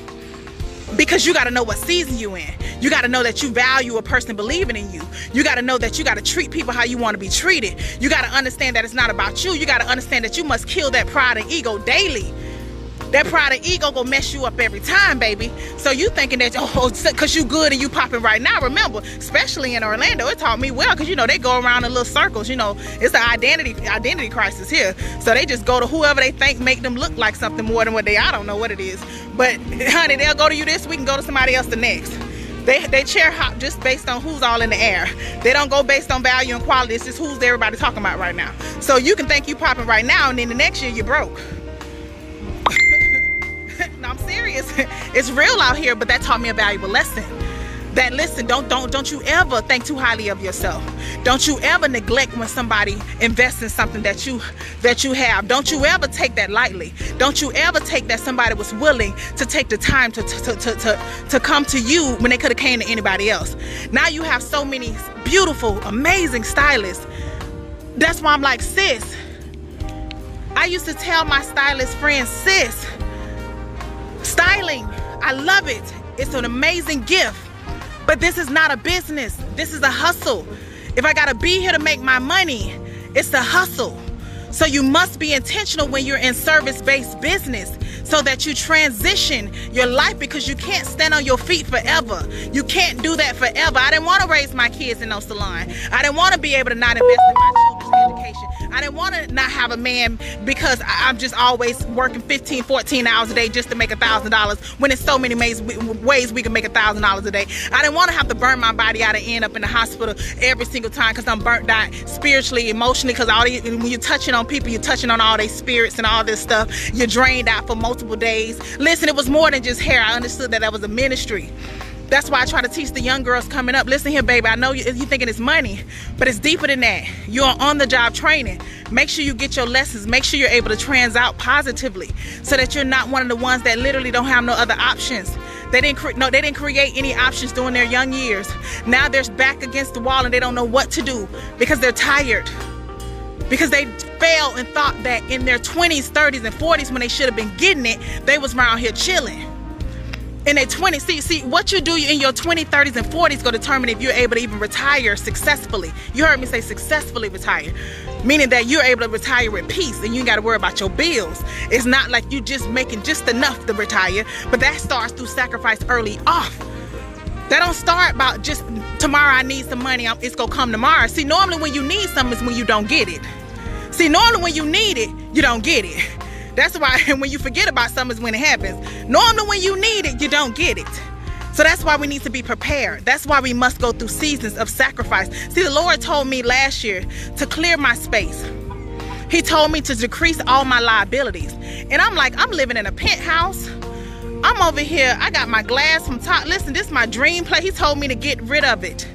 Because you got to know what season you in. You got to know that you value a person believing in you. You got to know that you got to treat people how you want to be treated. You got to understand that it's not about you. You got to understand that you must kill that pride and ego daily that pride and ego gonna mess you up every time, baby. So you thinking that, oh, cause you good and you popping right now. Remember, especially in Orlando, it taught me well, cause you know, they go around in little circles, you know, it's an identity identity crisis here. So they just go to whoever they think make them look like something more than what they, I don't know what it is. But honey, they'll go to you this week and go to somebody else the next. They, they chair hop just based on who's all in the air. They don't go based on value and quality. It's just who's everybody talking about right now. So you can think you popping right now and then the next year you're broke. no, I'm serious. it's real out here, but that taught me a valuable lesson. That listen, don't don't don't you ever think too highly of yourself. Don't you ever neglect when somebody invests in something that you that you have. Don't you ever take that lightly. Don't you ever take that somebody was willing to take the time to to to to, to come to you when they could have came to anybody else. Now you have so many beautiful, amazing stylists. That's why I'm like, sis. I used to tell my stylist friends, sis, Styling, I love it. It's an amazing gift. But this is not a business. This is a hustle. If I gotta be here to make my money, it's a hustle. So you must be intentional when you're in service-based business so that you transition your life because you can't stand on your feet forever. You can't do that forever. I didn't want to raise my kids in no salon. I didn't want to be able to not invest in my children's education. I didn't want to not have a man because I'm just always working 15, 14 hours a day just to make a thousand dollars when there's so many ways we, can make a thousand dollars a day. I didn't want to have to burn my body out and end up in the hospital every single time because I'm burnt out spiritually, emotionally. Because all when you're touching on people, you're touching on all their spirits and all this stuff. You're drained out for multiple days. Listen, it was more than just hair. I understood that that was a ministry. That's why I try to teach the young girls coming up. Listen here, baby. I know you, you thinking it's money, but it's deeper than that. You're on the job training. Make sure you get your lessons. Make sure you're able to trans out positively, so that you're not one of the ones that literally don't have no other options. They didn't no, they didn't create any options during their young years. Now they're back against the wall and they don't know what to do because they're tired. Because they failed and thought that in their 20s, 30s, and 40s when they should have been getting it, they was around here chilling in their 20s. See, see, what you do in your 20s, 30s, and 40s going to determine if you're able to even retire successfully. You heard me say successfully retire, meaning that you're able to retire with peace and you ain't got to worry about your bills. It's not like you just making just enough to retire, but that starts through sacrifice early off. That don't start about just tomorrow I need some money, it's gonna come tomorrow. See, normally when you need something is when you don't get it. See, normally when you need it, you don't get it. That's why when you forget about something is when it happens. Normally when you need it, you don't get it. So that's why we need to be prepared. That's why we must go through seasons of sacrifice. See, the Lord told me last year to clear my space. He told me to decrease all my liabilities. And I'm like, I'm living in a penthouse. I'm over here. I got my glass from top. Listen, this is my dream place. He told me to get rid of it.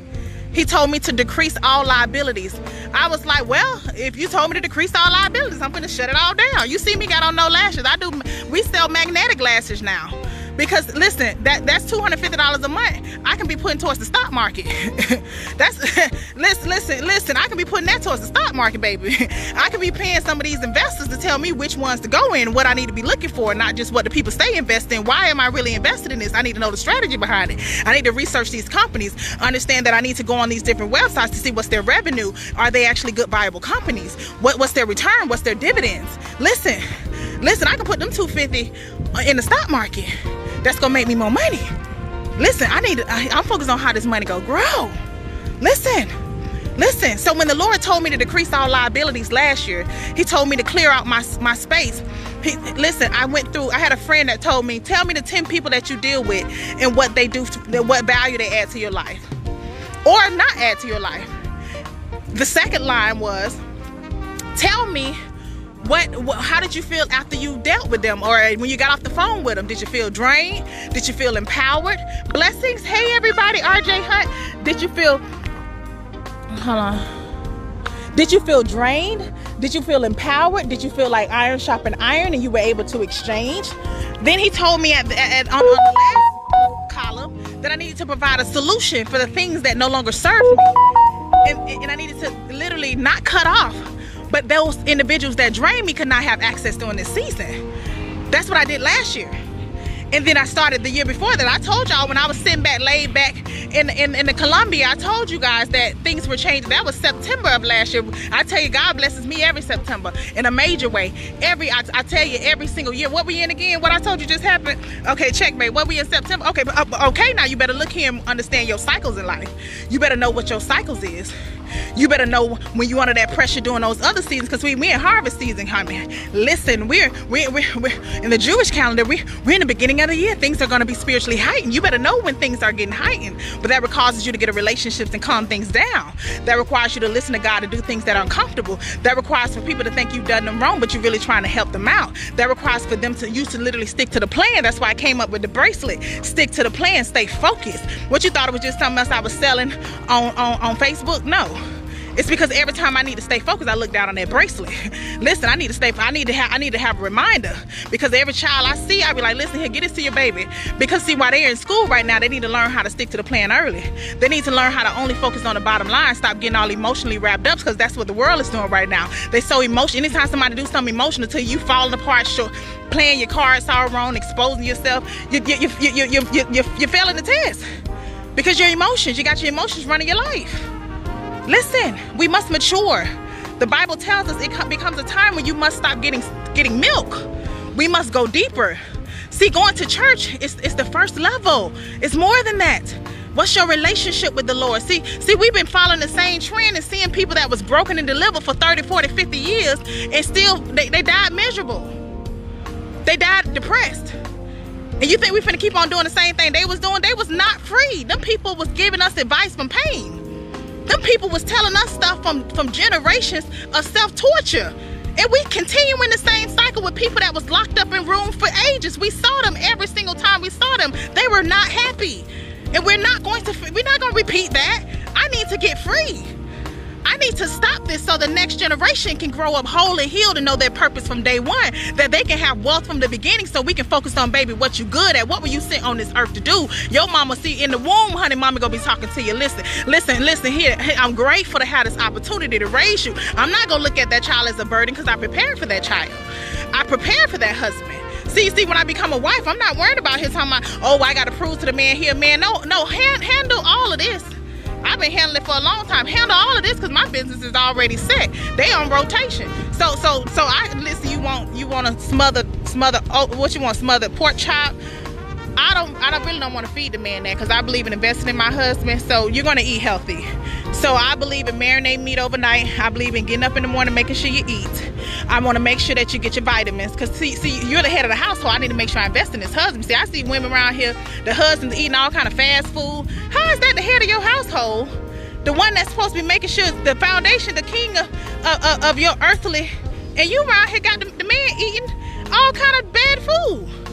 He told me to decrease all liabilities. I was like, well, if you told me to decrease all liabilities, I'm gonna shut it all down. You see me got on no lashes. I do, we sell magnetic lashes now. Because listen, that that's $250 a month. I can be putting towards the stock market. that's listen, listen, listen. I can be putting that towards the stock market, baby. I can be paying some of these investors to tell me which ones to go in, what I need to be looking for, not just what the people say invest in. Why am I really invested in this? I need to know the strategy behind it. I need to research these companies, understand that I need to go on these different websites to see what's their revenue. Are they actually good viable companies? What, what's their return? What's their dividends? Listen, listen, I can put them 250 in the stock market that's gonna make me more money. Listen, I need. I, I'm focused on how this money go grow. Listen, Listen, so when the Lord told me to decrease all liabilities last year, He told me to clear out my, my space. He, listen, I went through, I had a friend that told me, tell me the 10 people that you deal with and what they do, to, what value they add to your life or not add to your life. The second line was, tell me what, what, how did you feel after you dealt with them? Or uh, when you got off the phone with them did you feel drained? Did you feel empowered? Blessings. Hey everybody. Rj hunt did you feel hold on. Did you feel drained? Did you feel empowered? Did you feel like iron sharpened iron and you were able to exchange? Then he told me at, at on, on the last column that i needed to provide a solution for the things that no longer serve me. And, and i needed to literally not cut off but those individuals that drain me could not have access during this season. That's what I did last year. And then I started the year before that. I told y'all when I was sitting back, laid back in, in, in the Columbia, I told you guys that things were changing. That was September of last year. I tell you, God blesses me every September in a major way. Every, I, I tell you, every single year. What we in again? What I told you just happened? Okay, checkmate. What we in September? Okay, uh, okay, now you better look here and understand your cycles in life. You better know what your cycles is you better know when you under that pressure during those other seasons because we we in harvest season honey. Listen we're we're, we're, we're in the jewish calendar. We, we're in the beginning of the year. Things are going to be spiritually heightened. You better know when things are getting heightened. But that causes you to get a relationships and calm things down. That requires you to listen to god to do things that are uncomfortable. That requires for people to think you've done them wrong but you're really trying to help them out. That requires for them to you to literally stick to the plan. That's why i came up with the bracelet. Stick to the plan. Stay focused. What you thought it was just something else i was selling on on, on facebook? No it's because every time I need to stay focused, I look down on that bracelet. listen, I need to stay. I need to have. I need to have a reminder because every child I see, I be like, listen here, get this to your baby. Because see, while they're in school right now, they need to learn how to stick to the plan early. They need to learn how to only focus on the bottom line. Stop getting all emotionally wrapped up because that's what the world is doing right now. They so emotional. Anytime somebody do something emotional to you, falling apart, sure, playing your cards all wrong, exposing yourself, you you you you you you, you, you failing the test because your emotions. You got your emotions running your life. Listen, we must mature. The Bible tells us it becomes a time when you must stop getting getting milk. We must go deeper. See, going to church is, is the first level. It's more than that. What's your relationship with the Lord? See, see, we've been following the same trend and seeing people that was broken and delivered for 30, 40, 50 years and still they, they died miserable. They died depressed. And you think we're finna keep on doing the same thing they was doing? They was not free. Them people was giving us advice from pain. Them people was telling us stuff from, from generations of self-torture. And we continue in the same cycle with people that was locked up in rooms for ages. We saw them every single time we saw them. They were not happy. And we're not going to we're not going to repeat that. I need to get free. I need to stop this so the next generation can grow up whole and healed and know their purpose from day one. That they can have wealth from the beginning so we can focus on, baby, what you good at. What were you sent on this earth to do? Your mama see in the womb, honey, mama gonna be talking to you. Listen, listen, listen here. I'm grateful to have this opportunity to raise you. I'm not gonna look at that child as a burden because I prepared for that child. I prepared for that husband. See, see, when I become a wife, I'm not worried about his talking about, oh, I gotta prove to the man here, man. No, no, hand, handle all of this I've been handling it for a long time. Handle all of this because my business is already set. They on rotation. So so so I listen. You want you want to smother smother. Oh, what you want? Smothered pork chop. I don't I don't really don't want to feed the man that because I believe in investing in my husband. So you're gonna eat healthy. So I believe in marinating meat overnight. I believe in getting up in the morning, making sure you eat. I want to make sure that you get your vitamins. Cause see, see, you're the head of the household. I need to make sure I invest in this husband. See, I see women around here, the husbands eating all kind of fast food. How is that the head of your household? The one that's supposed to be making sure the foundation, the king of, of, of your earthly, and you around here got the, the man eating all kind of bad food.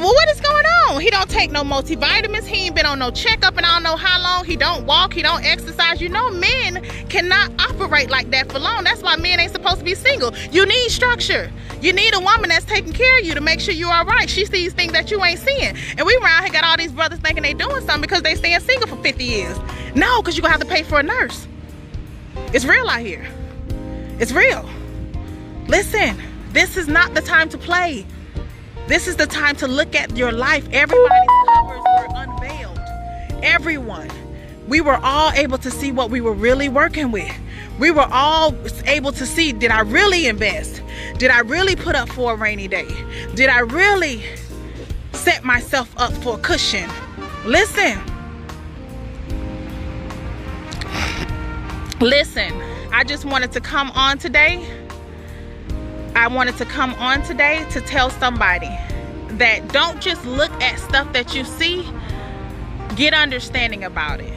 Well, what is going on? He don't take no multivitamins. He ain't been on no checkup and I don't know how long. He don't walk. He don't exercise. You know, men cannot operate like that for long. That's why men ain't supposed to be single. You need structure. You need a woman that's taking care of you to make sure you are right. She sees things that you ain't seeing. And we around here got all these brothers thinking they doing something because they staying single for 50 years. No, because you're going to have to pay for a nurse. It's real out here. It's real. Listen, this is not the time to play. This is the time to look at your life. Everybody's covers were unveiled. Everyone. We were all able to see what we were really working with. We were all able to see did I really invest? Did I really put up for a rainy day? Did I really set myself up for a cushion? Listen. listen, I just wanted to come on today. I wanted to come on today to tell somebody that don't just look at stuff that you see, get understanding about it.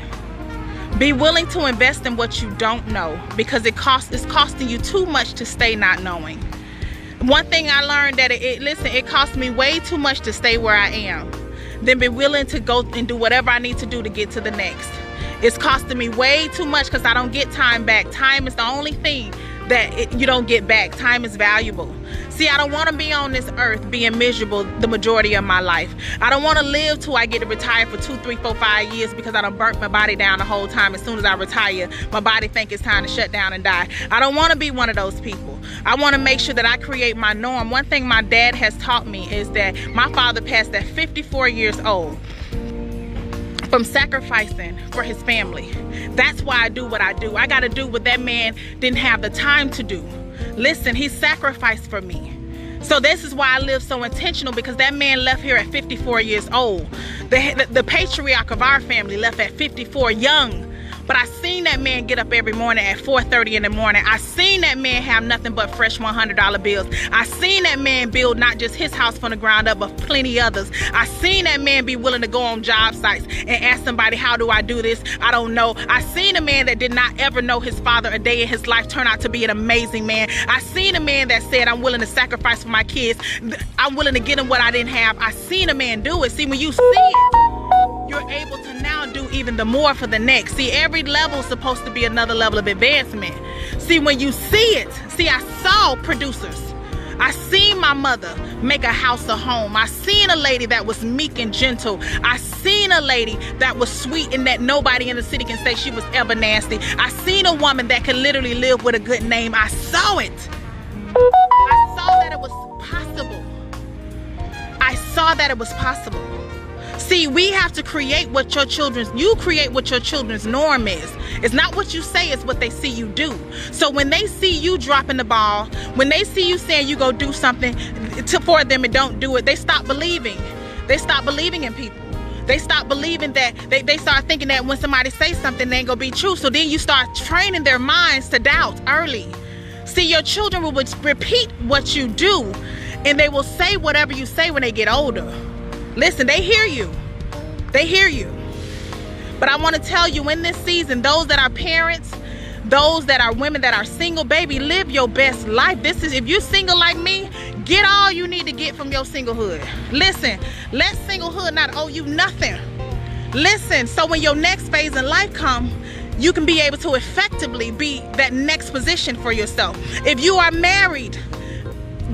Be willing to invest in what you don't know because it costs it's costing you too much to stay not knowing. One thing I learned that it, it listen, it cost me way too much to stay where I am. Then be willing to go and do whatever I need to do to get to the next. It's costing me way too much because I don't get time back. Time is the only thing that it, you don't get back. Time is valuable. See, I don't want to be on this earth being miserable the majority of my life. I don't want to live till I get to retire for two, three, four, five years because I don't burnt my body down the whole time. As soon as I retire, my body think it's time to shut down and die. I don't want to be one of those people. I want to make sure that I create my norm. One thing my dad has taught me is that my father passed at 54 years old from sacrificing for his family. That's why I do what I do. I got to do what that man didn't have the time to do. Listen, he sacrificed for me. So this is why I live so intentional because that man left here at 54 years old. The, the, the patriarch of our family left at 54 young but I seen that man get up every morning at 4.30 in the morning. I seen that man have nothing but fresh $100 bills. I seen that man build not just his house from the ground up, but plenty others. I seen that man be willing to go on job sites and ask somebody, how do I do this? I don't know. I seen a man that did not ever know his father a day in his life turn out to be an amazing man. I seen a man that said, I'm willing to sacrifice for my kids. I'm willing to get them what I didn't have. I seen a man do it. See, when you see it, you're able to now do even the more for the next. See, every level is supposed to be another level of advancement. See, when you see it, see, I saw producers. I seen my mother make a house a home. I seen a lady that was meek and gentle. I seen a lady that was sweet and that nobody in the city can say she was ever nasty. I seen a woman that could literally live with a good name. I saw it. I saw that it was possible. I saw that it was possible. See, we have to create what your children's, you create what your children's norm is. It's not what you say, it's what they see you do. So when they see you dropping the ball, when they see you saying you go do something to, for them and don't do it, they stop believing. They stop believing in people. They stop believing that, they, they start thinking that when somebody says something, they ain't gonna be true. So then you start training their minds to doubt early. See, your children will repeat what you do and they will say whatever you say when they get older. Listen, they hear you. They hear you. But I want to tell you in this season, those that are parents, those that are women that are single, baby, live your best life. This is if you're single like me, get all you need to get from your singlehood. Listen, let singlehood not owe you nothing. Listen, so when your next phase in life come, you can be able to effectively be that next position for yourself. If you are married,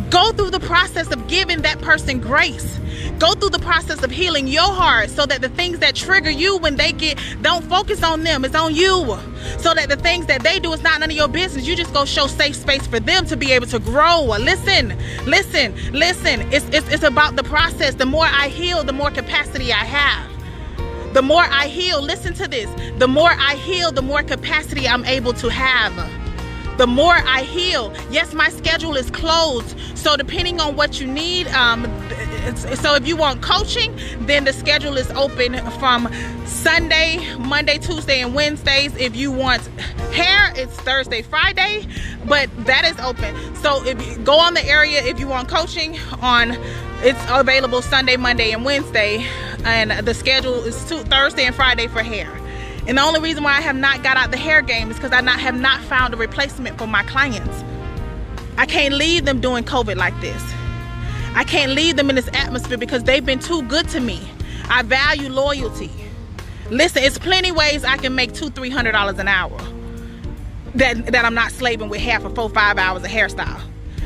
go through the process of giving that person grace. Go through the process of healing your heart so that the things that trigger you when they get don't focus on them it's on you. So that the things that they do is not none of your business. You just go show safe space for them to be able to grow. Listen listen listen. It's, it's, it's about the process. The more i heal the more capacity i have. The more i heal listen to this. The more i heal the more capacity i'm able to have the more I heal. Yes, my schedule is closed. So depending on what you need, um, so if you want coaching, then the schedule is open from Sunday, Monday, Tuesday, and Wednesdays. If you want hair, it's Thursday, Friday, but that is open. So if you go on the area, if you want coaching on, it's available Sunday, Monday, and Wednesday. And the schedule is Thursday and Friday for hair. And the only reason why I have not got out the hair game is because I not, have not found a replacement for my clients. I can't leave them doing COVID like this. I can't leave them in this atmosphere because they've been too good to me. I value loyalty. Listen, it's plenty ways I can make two, three hundred dollars an hour. That that I'm not slaving with half or four, five hours of hairstyle.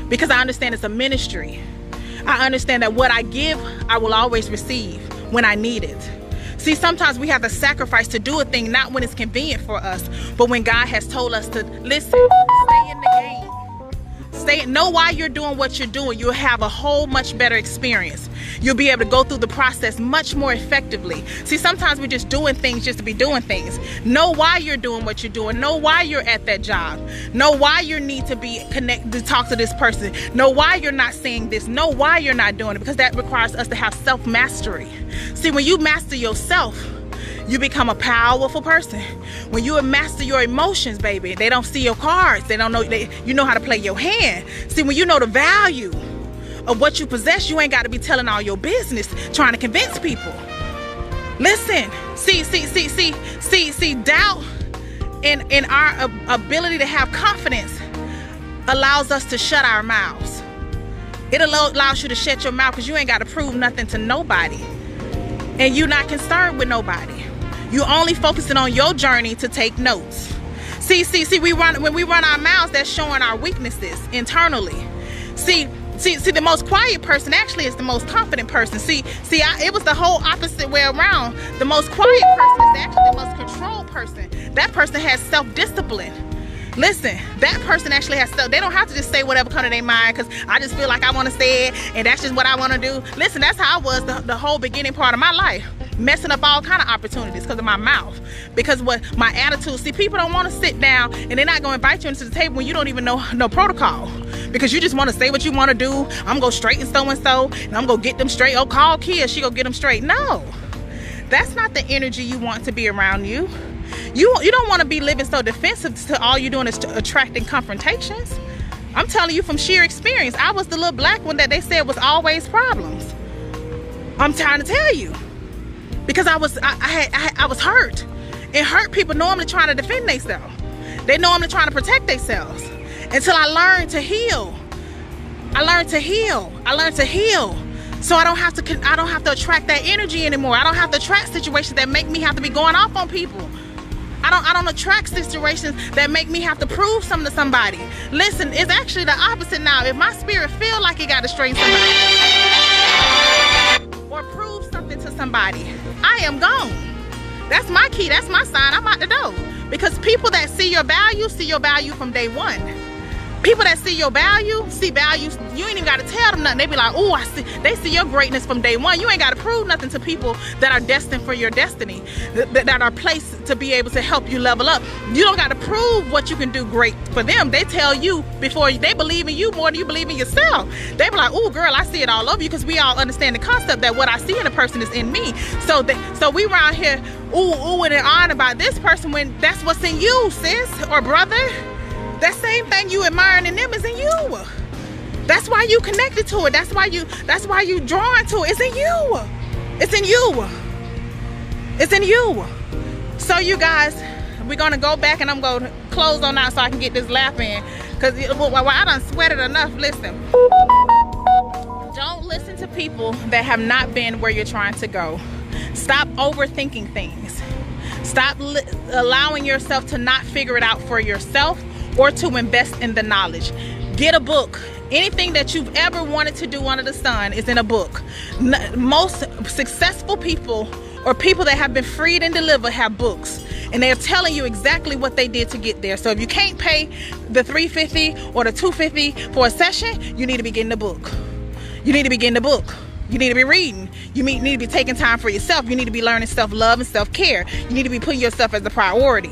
Because I understand it's a ministry. I understand that what I give, I will always receive when I need it. See, sometimes we have to sacrifice to do a thing, not when it's convenient for us, but when God has told us to listen, stay in the game. Stay, know why you're doing what you're doing. You'll have a whole much better experience. You'll be able to go through the process much more effectively. See, sometimes we're just doing things just to be doing things. Know why you're doing what you're doing. Know why you're at that job. Know why you need to be connected to talk to this person. Know why you're not saying this. Know why you're not doing it because that requires us to have self mastery. See, when you master yourself, you become a powerful person. When you master your emotions, baby, they don't see your cards. They don't know they, you know how to play your hand. See, when you know the value of what you possess, you ain't got to be telling all your business, trying to convince people. Listen, see, see, see, see, see, see, doubt in in our ability to have confidence allows us to shut our mouths. It allows you to shut your mouth because you ain't got to prove nothing to nobody. And you're not concerned with nobody. You're only focusing on your journey to take notes. See, see, see, we run when we run our mouths, that's showing our weaknesses internally. See, see, see, the most quiet person actually is the most confident person. See, see, I, it was the whole opposite way around. The most quiet person is actually the most controlled person. That person has self-discipline. Listen, that person actually has stuff. They don't have to just say whatever comes to their mind because I just feel like I want to say it and that's just what I want to do. Listen, that's how I was the, the whole beginning part of my life. Messing up all kind of opportunities because of my mouth. Because what my attitude, see, people don't want to sit down and they're not going to invite you into the table when you don't even know no protocol. Because you just want to say what you want to do. I'm going to straighten so and so and I'm going to get them straight. Oh, call Kia, she going to get them straight. No, that's not the energy you want to be around you. You you don't want to be living so defensive to all you're doing is attracting confrontations. I'm telling you from sheer experience. I was the little black one that they said was always problems. I'm trying to tell you because I was I, I had I, I was hurt. And hurt people normally trying to defend themselves. They normally trying to protect themselves. Until I learned to heal. I learned to heal. I learned to heal. So I don't have to I don't have to attract that energy anymore. I don't have to attract situations that make me have to be going off on people. I don't I don't attract situations that make me have to prove something to somebody. Listen, it's actually the opposite now. If my spirit feel like it got to strain somebody or prove something to somebody, I am gone. That's my key. That's my sign. I'm out the door. Because people that see your value see your value from day one. People that see your value, see value, you ain't even gotta tell them nothing. They be like, oh, I see, they see your greatness from day one. You ain't gotta prove nothing to people that are destined for your destiny, that, that are placed to be able to help you level up. You don't gotta prove what you can do great for them. They tell you before they believe in you more than you believe in yourself. They be like, oh, girl, I see it all over you because we all understand the concept that what I see in a person is in me. So, that, so we around here, ooh, ooh, and on about this person when that's what's in you, sis or brother. That same thing you admiring in them is in you. That's why you connected to it. That's why you that's why you drawn to it. It's in you. It's in you. It's in you. So you guys, we're gonna go back and I'm gonna close on out so I can get this lap in. Cause well, I done sweated enough. Listen. Don't listen to people that have not been where you're trying to go. Stop overthinking things. Stop allowing yourself to not figure it out for yourself or to invest in the knowledge. Get a book. Anything that you've ever wanted to do under the sun is in a book. Most successful people or people that have been freed and delivered have books and they're telling you exactly what they did to get there. So if you can't pay the 350 or the 250 for a session, you need to be getting book. You need to be getting book. You need to be reading. You need to be taking time for yourself. You need to be learning self-love and self-care. You need to be putting yourself as a priority.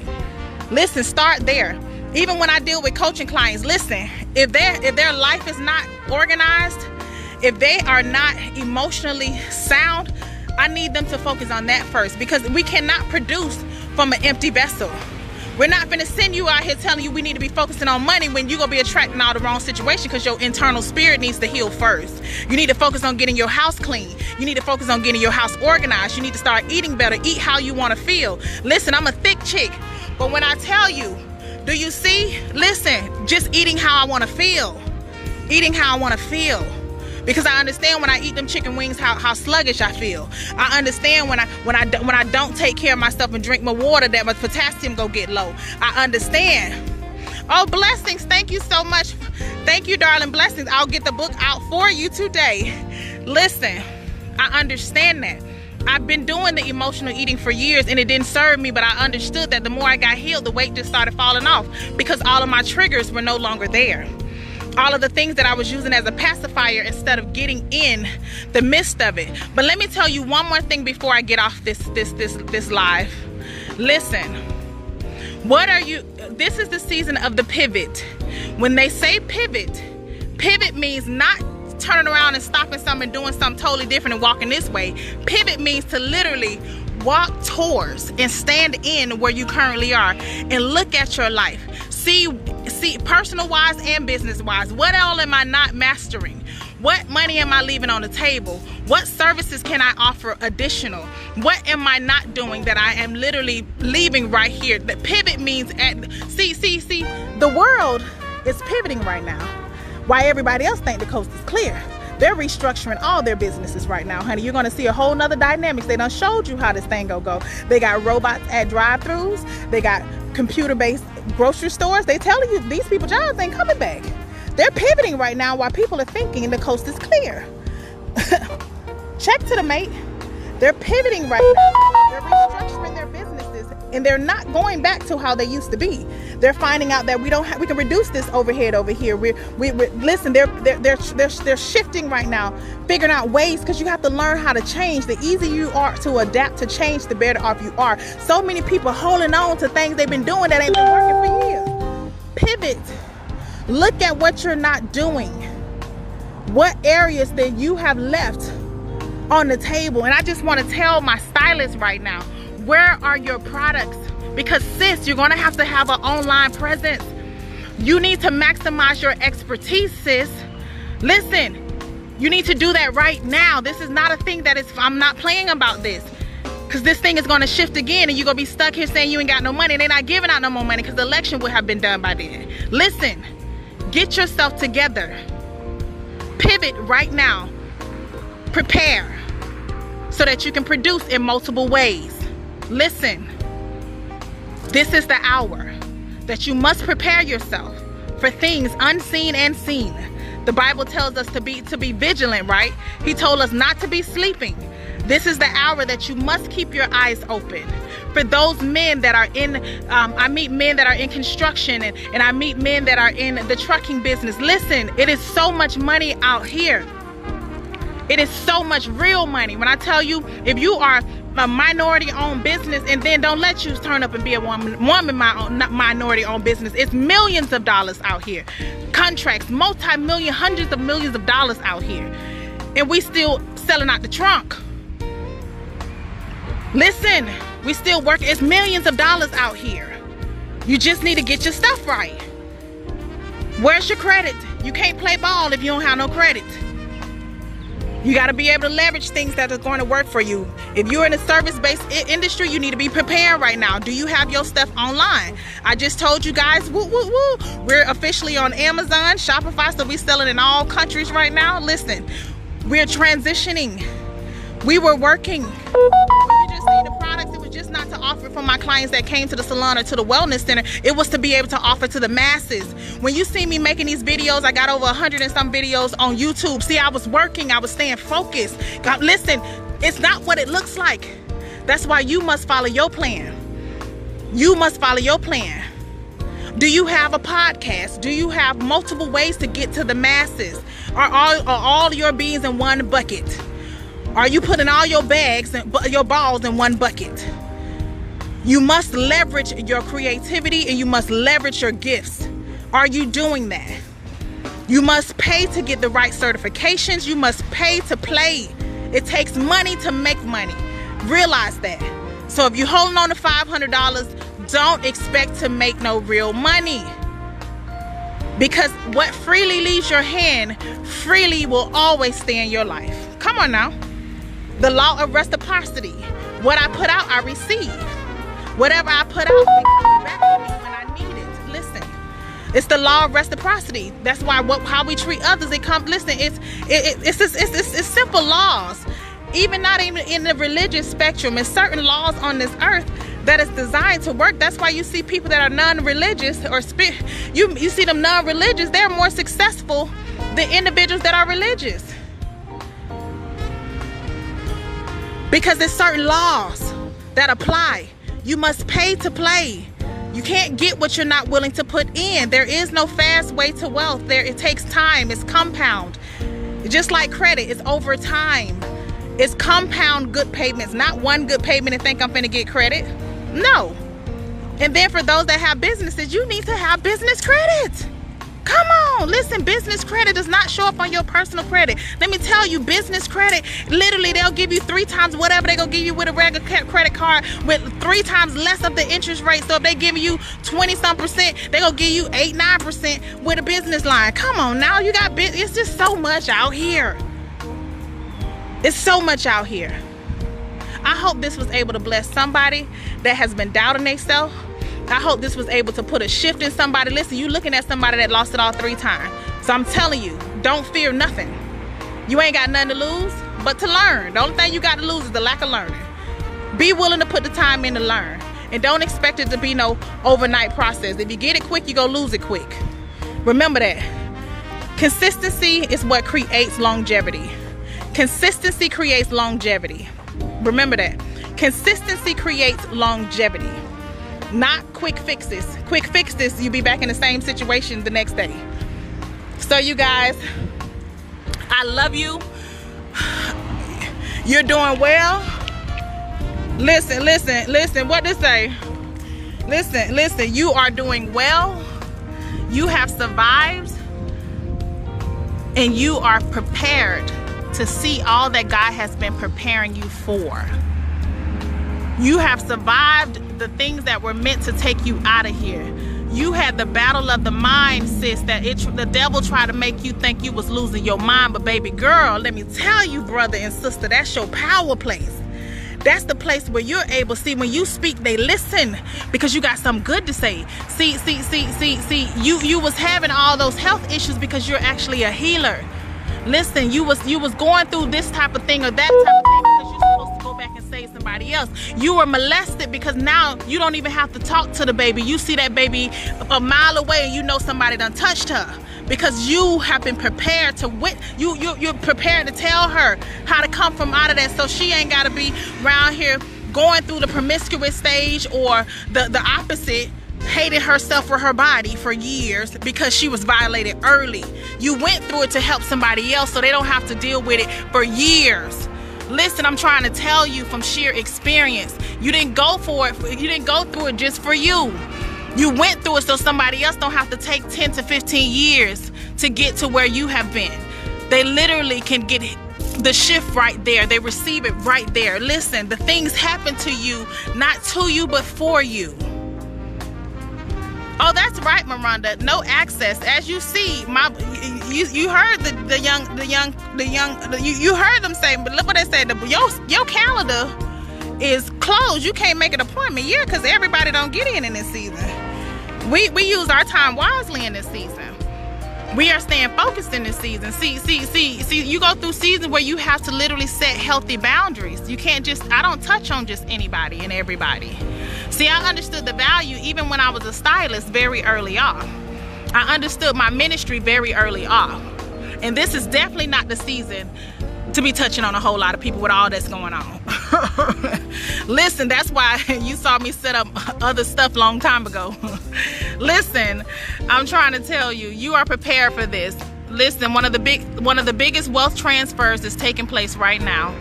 Listen, start there even when I deal with coaching clients, listen, if their if their life is not organized, if they are not emotionally sound, I need them to focus on that first because we cannot produce from an empty vessel. We're not gonna send you out here telling you we need to be focusing on money when you're gonna be attracting all the wrong situation because your internal spirit needs to heal first. You need to focus on getting your house clean. You need to focus on getting your house organized. You need to start eating better, eat how you wanna feel. Listen, I'm a thick chick, but when I tell you do you see? Listen, just eating how I want to feel. Eating how I want to feel. Because I understand when I eat them chicken wings how, how sluggish I feel. I understand when I when I when I don't take care of myself and drink my water that my potassium go get low. I understand. Oh, blessings. Thank you so much. Thank you, darling. Blessings. I'll get the book out for you today. Listen, I understand that. I've been doing the emotional eating for years and it didn't serve me, but I understood that the more I got healed, the weight just started falling off because all of my triggers were no longer there. All of the things that I was using as a pacifier instead of getting in the midst of it. But let me tell you one more thing before I get off this this this this live. Listen. What are you this is the season of the pivot. When they say pivot, pivot means not turning around and stopping something and doing something totally different and walking this way. Pivot means to literally walk towards and stand in where you currently are and look at your life. See, see, personal wise and business wise, what all am I not mastering? What money am I leaving on the table? What services can I offer additional? What am I not doing that I am literally leaving right here? The pivot means at see, see, see, the world is pivoting right now. Why everybody else think the coast is clear. They're restructuring all their businesses right now, honey. You're gonna see a whole nother dynamics. They done showed you how this thing go go. They got robots at drive-throughs. They got computer-based grocery stores. They telling you these people jobs ain't coming back. They're pivoting right now while people are thinking the coast is clear. Check to the mate. They're pivoting right now. And they're not going back to how they used to be. They're finding out that we don't have, we can reduce this overhead over here. We're, we, we listen, they're, they're, they're, they're, they're shifting right now, figuring out ways because you have to learn how to change. The easier you are to adapt to change, the better off you are. So many people holding on to things they've been doing that ain't been working for years. Pivot. Look at what you're not doing. What areas that you have left on the table. And I just want to tell my stylist right now, where are your products? Because sis, you're gonna have to have an online presence. You need to maximize your expertise, sis. Listen, you need to do that right now. This is not a thing that is, I'm not playing about this. Cause this thing is gonna shift again and you're gonna be stuck here saying you ain't got no money. And they're not giving out no more money because the election would have been done by then. Listen, get yourself together. Pivot right now. Prepare so that you can produce in multiple ways. Listen, this is the hour that you must prepare yourself for things unseen and seen. The Bible tells us to be to be vigilant, right? He told us not to be sleeping. This is the hour that you must keep your eyes open. For those men that are in, um, I meet men that are in construction and, and I meet men that are in the trucking business. Listen, it is so much money out here. It is so much real money. When I tell you, if you are a minority owned business and then don't let you turn up and be a woman, woman minority owned business, it's millions of dollars out here. Contracts, multi-million, hundreds of millions of dollars out here. And we still selling out the trunk. Listen, we still work. It's millions of dollars out here. You just need to get your stuff right. Where's your credit? You can't play ball if you don't have no credit. You got to be able to leverage things that are going to work for you. If you're in a service-based industry, you need to be prepared right now. Do you have your stuff online? I just told you guys, woo, woo, woo. We're officially on Amazon, Shopify, so we're selling in all countries right now. Listen, we're transitioning. We were working. The. It was just not to offer for my clients that came to the salon or to the wellness center. It was to be able to offer to the masses. When you see me making these videos, I got over a hundred and some videos on YouTube. See, I was working. I was staying focused. God, listen, it's not what it looks like. That's why you must follow your plan. You must follow your plan. Do you have a podcast? Do you have multiple ways to get to the masses? Are all, are all your beans in one bucket? Are you putting all your bags and your balls in one bucket? You must leverage your creativity and you must leverage your gifts. Are you doing that? You must pay to get the right certifications. You must pay to play. It takes money to make money. Realize that. So if you're holding on to $500, don't expect to make no real money. Because what freely leaves your hand, freely will always stay in your life. Come on now. The law of reciprocity. What I put out, I receive. Whatever I put out, back to me when I need it. Listen, it's the law of reciprocity. That's why what how we treat others. It comes. Listen, it's it, it, it's, it's, it's it's simple laws. Even not even in the religious spectrum, it's certain laws on this earth that is designed to work. That's why you see people that are non-religious or. You you see them non-religious. They're more successful than individuals that are religious. Because there's certain laws that apply. You must pay to play. You can't get what you're not willing to put in. There is no fast way to wealth. There it takes time. It's compound. Just like credit, it's over time. It's compound good payments, not one good payment and think I'm gonna get credit. No. And then for those that have businesses, you need to have business credit. Come on. Listen, business credit does not show up on your personal credit. Let me tell you, business credit, literally, they'll give you three times whatever they're to give you with a regular credit card with three times less of the interest rate. So if they give you 20 some percent, they're to give you 8, 9% with a business line. Come on now, you got, business. it's just so much out here. It's so much out here. I hope this was able to bless somebody that has been doubting themselves. I hope this was able to put a shift in somebody. Listen, you looking at somebody that lost it all three times. So I'm telling you, don't fear nothing. You ain't got nothing to lose but to learn. The only thing you got to lose is the lack of learning. Be willing to put the time in to learn. And don't expect it to be no overnight process. If you get it quick, you go lose it quick. Remember that. Consistency is what creates longevity. Consistency creates longevity. Remember that. Consistency creates longevity, not quick fixes. Quick fixes, you'll be back in the same situation the next day. So, you guys, I love you. You're doing well. Listen, listen, listen. What to say? Listen, listen. You are doing well. You have survived. And you are prepared to see all that God has been preparing you for. You have survived the things that were meant to take you out of here. You had the battle of the mind, sis, that it, the devil tried to make you think you was losing your mind. But baby girl, let me tell you, brother and sister, that's your power place. That's the place where you're able. See, when you speak, they listen because you got something good to say. See, see, see, see, see. You you was having all those health issues because you're actually a healer listen you was you was going through this type of thing or that type of thing back and save somebody else you were molested because now you don't even have to talk to the baby you see that baby a mile away and you know somebody done touched her because you have been prepared to wit you, you you're prepared to tell her how to come from out of that so she ain't got to be around here going through the promiscuous stage or the the opposite hated herself for her body for years because she was violated early. You went through it to help somebody else so they don't have to deal with it for years. Listen, I'm trying to tell you from sheer experience. You didn't go for it, you didn't go through it just for you. You went through it so somebody else don't have to take 10 to 15 years to get to where you have been. They literally can get the shift right there. They receive it right there. Listen, the things happen to you, not to you, but for you. Oh, that's right, Miranda. No access. As you see, my you you heard the, the young the young the young the, you, you heard them say, but look what they said. The, your your calendar is closed. You can't make an appointment. Yeah, because everybody don't get in in this season. We we use our time wisely in this season. We are staying focused in this season. See, see, see, see, you go through seasons where you have to literally set healthy boundaries. You can't just I don't touch on just anybody and everybody. See, I understood the value even when I was a stylist very early on. I understood my ministry very early on. And this is definitely not the season to be touching on a whole lot of people with all that's going on. Listen, that's why you saw me set up other stuff long time ago. Listen, I'm trying to tell you, you are prepared for this. Listen, one of the big one of the biggest wealth transfers is taking place right now.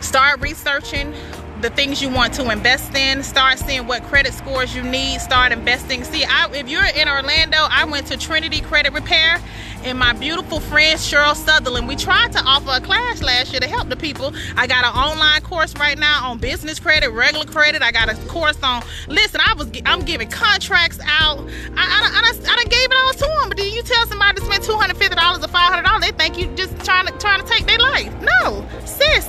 Start researching the things you want to invest in start seeing what credit scores you need start investing see I, if you're in orlando i went to trinity credit repair and my beautiful friend cheryl sutherland. We tried to offer a class last year to help the people. I got an online course right now on business credit regular credit. I got a course on listen i was i'm giving contracts out. I, I, I, I done gave it all to them but then you tell somebody to spend $250 or $500 they think you just trying to trying to take their life. No sis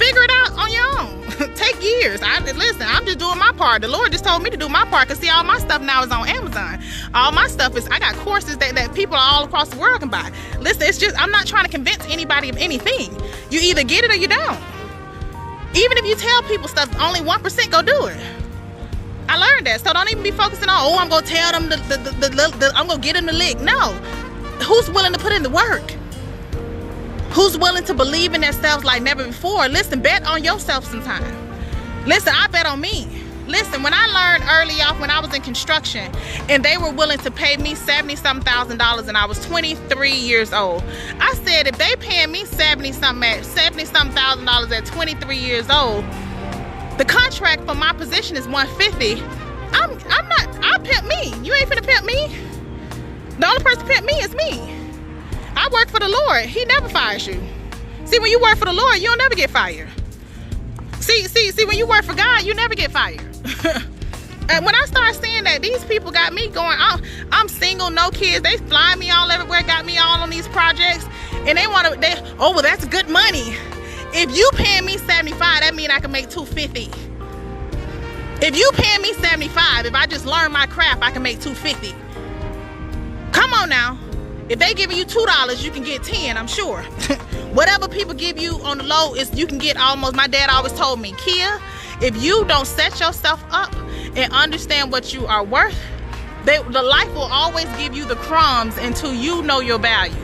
figure it out on your own. Take years. I listen. I'm just doing my part. The Lord just told me to do my part. Cause see, all my stuff now is on Amazon. All my stuff is. I got courses that, that people all across the world can buy. Listen, it's just I'm not trying to convince anybody of anything. You either get it or you don't. Even if you tell people stuff, only one percent go do it. I learned that. So don't even be focusing on. Oh, I'm gonna tell them the, the, the, the, I'm gonna get them the lick. No. Who's willing to put in the work? Who's willing to believe in themselves like never before. Listen, bet on yourself sometime. Listen, I bet on me. Listen, when I learned early off when I was in construction and they were willing to pay me 70 something thousand dollars and I was 23 years old, I said if they paying me 70 something at 70 something thousand dollars at 23 years old, the contract for my position is 150. I'm I'm not I pimp me. You ain't finna pimp me. The only person pimp me is me. I work for the Lord. He never fires you. See, when you work for the Lord, you'll never get fired. See, see, see, when you work for God, you never get fired. and when I start seeing that these people got me going, I'm, I'm single, no kids, they fly me all everywhere, got me all on these projects, and they want to, they, oh, well, that's good money. If you paying me 75, that mean I can make 250. If you paying me 75, if I just learn my craft, I can make 250. Come on now. If they giving you $2, you can get 10, I'm sure. Whatever people give you on the low is you can get almost, my dad always told me, Kia, if you don't set yourself up and understand what you are worth, they, the life will always give you the crumbs until you know your value.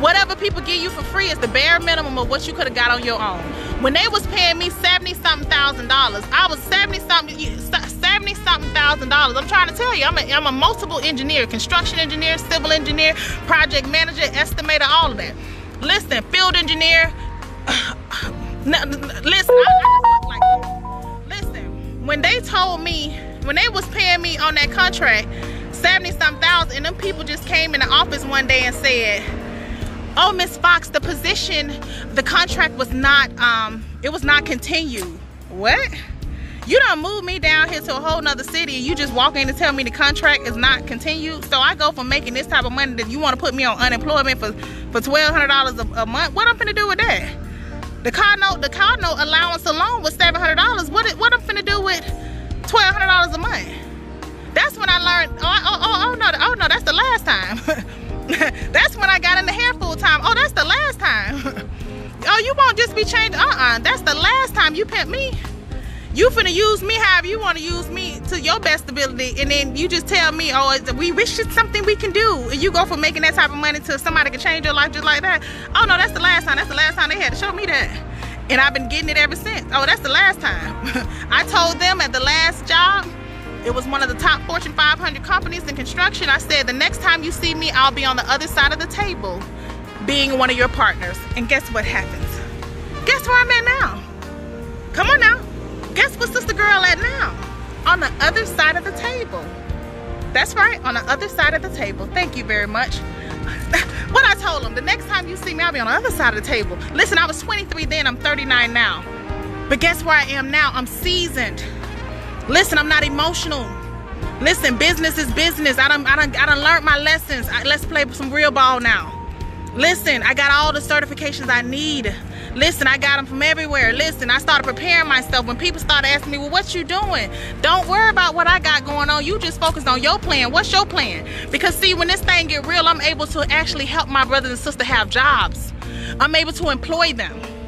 Whatever people give you for free is the bare minimum of what you could have got on your own. When they was paying me 70 something thousand dollars, I was 70 something 70 something thousand dollars. I'm trying to tell you, I'm a, I'm a multiple engineer, construction engineer, civil engineer, project manager, estimator, all of that. Listen, field engineer. listen, I, I like listen, when they told me, when they was paying me on that contract, 70 something thousand, and them people just came in the office one day and said, oh miss fox the position the contract was not um it was not continued. What? You don't move me down here to a whole nother city and you just walk in and tell me the contract is not continued? So i go from making this type of money that you want to put me on unemployment for for twelve hundred dollars a month? What i'm gonna do with that? The car note the car note allowance alone was seven hundred dollars. What what i'm gonna do with twelve hundred dollars a month? That's when i learned oh, oh, oh, oh no oh no that's the last time that's when I got in the hair full time. Oh, that's the last time. oh, you won't just be changed. Uh-uh. That's the last time you pimp me. You finna use me however you want to use me to your best ability, and then you just tell me, oh, we wish it's something we can do. And you go from making that type of money to somebody can change your life just like that. Oh no, that's the last time. That's the last time they had to show me that. And I've been getting it ever since. Oh, that's the last time. I told them at the last job, it was one of the top Fortune 500 companies in construction. I said, the next time you see me, I'll be on the other side of the table being one of your partners. And guess what happens? Guess where I'm at now? Come on now. Guess what sister girl at now? On the other side of the table. That's right, on the other side of the table. Thank you very much. what I told them, the next time you see me, I'll be on the other side of the table. Listen, I was 23 then, I'm 39 now. But guess where I am now? I'm seasoned. Listen, I'm not emotional. Listen, business is business. I don't, I don't, I don't learn my lessons. I, let's play some real ball now. Listen, I got all the certifications I need. Listen, I got them from everywhere. Listen, I started preparing myself. When people started asking me, well, what you doing? Don't worry about what I got going on. You just focus on your plan. What's your plan? Because see, when this thing get real, I'm able to actually help my brothers and sisters have jobs. I'm able to employ them.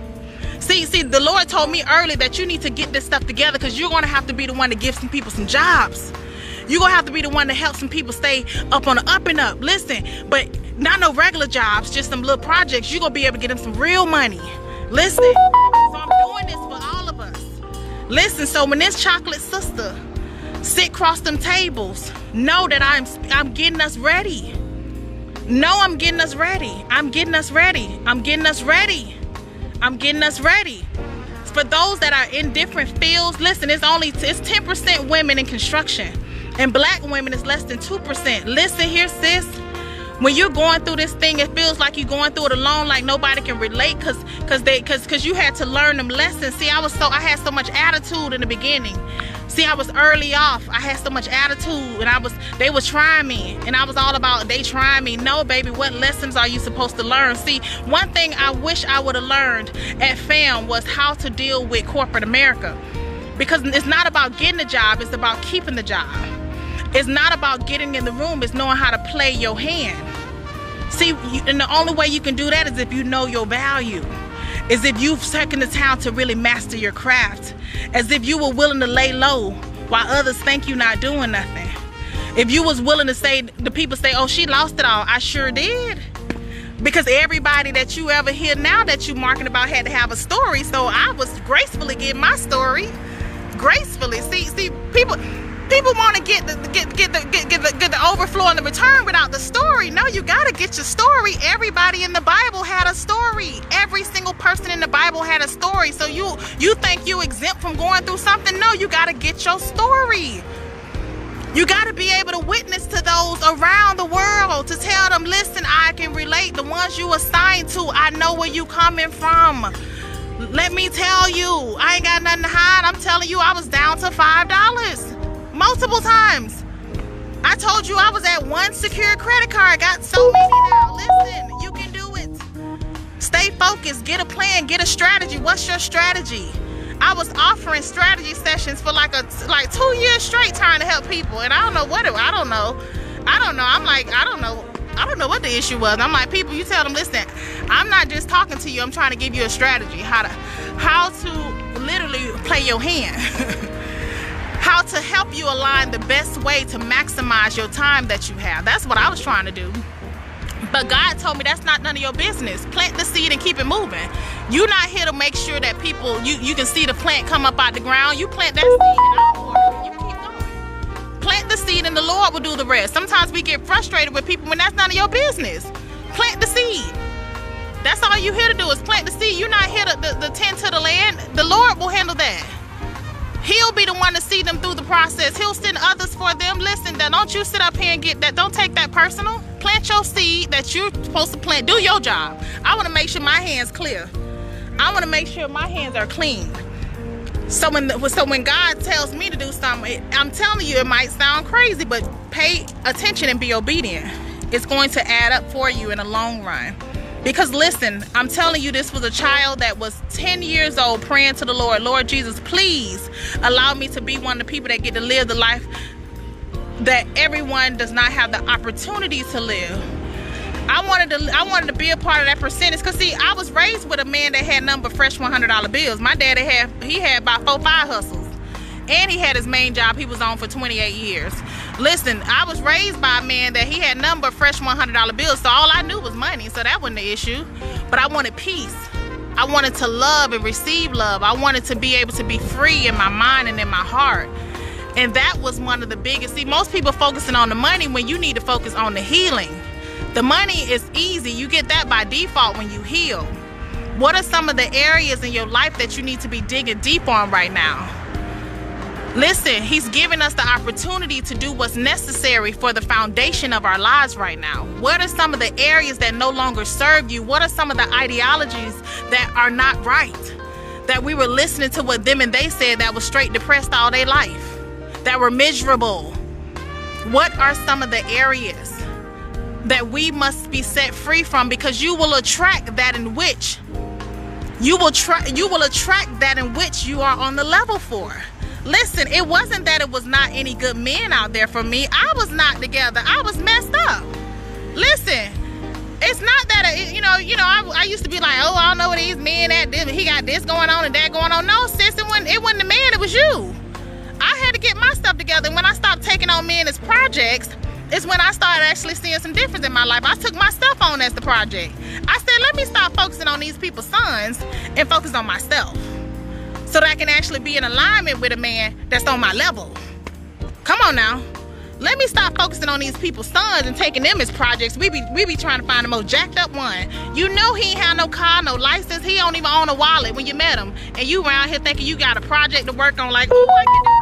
See, see, the Lord told me early that you need to get this stuff together because you're going to have to be the one to give some people some jobs. You're going to have to be the one to help some people stay up on the up and up. Listen, but not no regular jobs, just some little projects. You're going to be able to get them some real money. Listen, so I'm doing this for all of us. Listen, so when this chocolate sister sit across them tables, know that I'm I'm getting us ready. No, I'm getting us ready. I'm getting us ready. I'm getting us ready. I'm getting us ready. For those that are in different fields, listen, it's only it's 10% women in construction. And black women is less than 2%. Listen here, sis. When you're going through this thing, it feels like you're going through it alone, like nobody can relate because because they because because you had to learn them lessons. See, I was so I had so much attitude in the beginning. See, I was early off. I had so much attitude and I was, they was trying me and I was all about they trying me. No, baby, what lessons are you supposed to learn? See, one thing I wish I would have learned at FAM was how to deal with corporate America. Because it's not about getting a job, it's about keeping the job. It's not about getting in the room, it's knowing how to play your hand. See, and the only way you can do that is if you know your value is if you've taken the time to really master your craft, as if you were willing to lay low while others think you're not doing nothing. If you was willing to say, the people say, oh, she lost it all. I sure did. Because everybody that you ever hear now that you're marking about had to have a story. So I was gracefully getting my story. Gracefully. See, see, people people want to get the get get the get, get the get the overflow and the return without the story. No, you gotta get your story. Everybody in the Bible had a story. Every single person in the Bible had a story. So you you think you exempt from going through something? No, you gotta get your story. You got to be able to witness to those around the world to tell them, listen, I can relate. The ones you assigned to, I know where you coming from. Let me tell you, I ain't got nothing to hide. I'm telling you, I was down to $5 multiple times. I told you I was at one secure credit card. I got so many now. Listen, you can do it. Stay focused. Get a plan. Get a strategy. What's your strategy? I was offering strategy sessions for like a like two years straight trying to help people, and I don't know what it. I don't know. I don't know. I'm like I don't know. I don't know what the issue was. I'm like people. You tell them, listen. I'm not just talking to you. I'm trying to give you a strategy how to how to literally play your hand. how to help you align the best way to maximize your time that you have. That's what I was trying to do. But God told me that's not none of your business. Plant the seed and keep it moving. You're not here to make sure that people you you can see the plant come up out the ground. You plant that seed and i You keep going. Plant the seed and the Lord will do the rest. Sometimes we get frustrated with people when that's none of your business. Plant the seed. That's all you're here to do is plant the seed. You're not here to the, the tend to the land. The Lord will handle that. He'll be the one to see them through the process. He'll send others for them. Listen, then don't you sit up here and get that. Don't take that personal. Plant your seed that you're supposed to plant. Do your job. I want to make sure my hands clear. I want to make sure my hands are clean. So when so when God tells me to do something, I'm telling you it might sound crazy, but pay attention and be obedient. It's going to add up for you in the long run. Because listen, I'm telling you, this was a child that was 10 years old praying to the Lord, Lord Jesus, please allow me to be one of the people that get to live the life that everyone does not have the opportunity to live. I wanted to I wanted to be a part of that percentage because see I was raised with a man that had number fresh $100 bills. My daddy had he had about four five hustles and he had his main job he was on for 28 years. Listen, I was raised by a man that he had number fresh $100 bills, so all I knew was money, so that wasn't the issue. But I wanted peace. I wanted to love and receive love. I wanted to be able to be free in my mind and in my heart. And that was one of the biggest. See, most people focusing on the money when you need to focus on the healing. The money is easy. You get that by default when you heal. What are some of the areas in your life that you need to be digging deep on right now? Listen, he's giving us the opportunity to do what's necessary for the foundation of our lives right now. What are some of the areas that no longer serve you? What are some of the ideologies that are not right? That we were listening to what them and they said that was straight depressed all their life, that were miserable. What are some of the areas that we must be set free from because you will attract that in which you will try you will attract that in which you are on the level for. Listen, it wasn't that it was not any good men out there for me. I was not together. I was messed up. Listen, it's not that it, you know, you know. I, I used to be like, oh, I don't know what these men at. He got this going on and that going on. No, sis, it wasn't. It wasn't the man. It was you. I had to get my stuff together. And when I stopped taking on men as projects, it's when I started actually seeing some difference in my life. I took my stuff on as the project. I said, let me stop focusing on these people's sons and focus on myself so that I can actually be in alignment with a man that's on my level. Come on now. Let me stop focusing on these people's sons and taking them as projects. We be we be trying to find the most jacked up one. You know he ain't have no car, no license. He don't even own a wallet when you met him. And you around here thinking you got a project to work on like, oh, I get to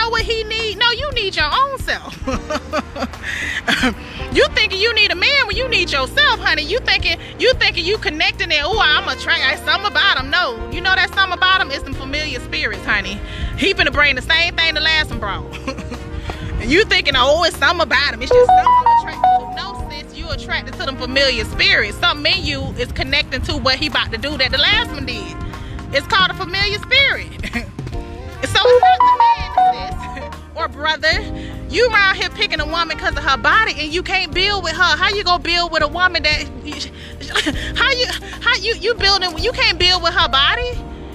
know what he need. No, you need your own self. You thinking you need a man when you need yourself, honey. You thinking you thinking you connecting it. Oh, I'm a train. Something about him. No, you know that something about him is some familiar spirits, honey. He finna bring the same thing the last one brought. and you thinking, oh, it's something about him. It's just something I'm attracted to. No, sis, you attracted to them familiar spirits. Something in you is connecting to what he about to do that the last one did. It's called a familiar spirit. so man, or brother you around here picking a woman because of her body and you can't build with her. How you gonna build with a woman that how you how you you building you can't build with her body?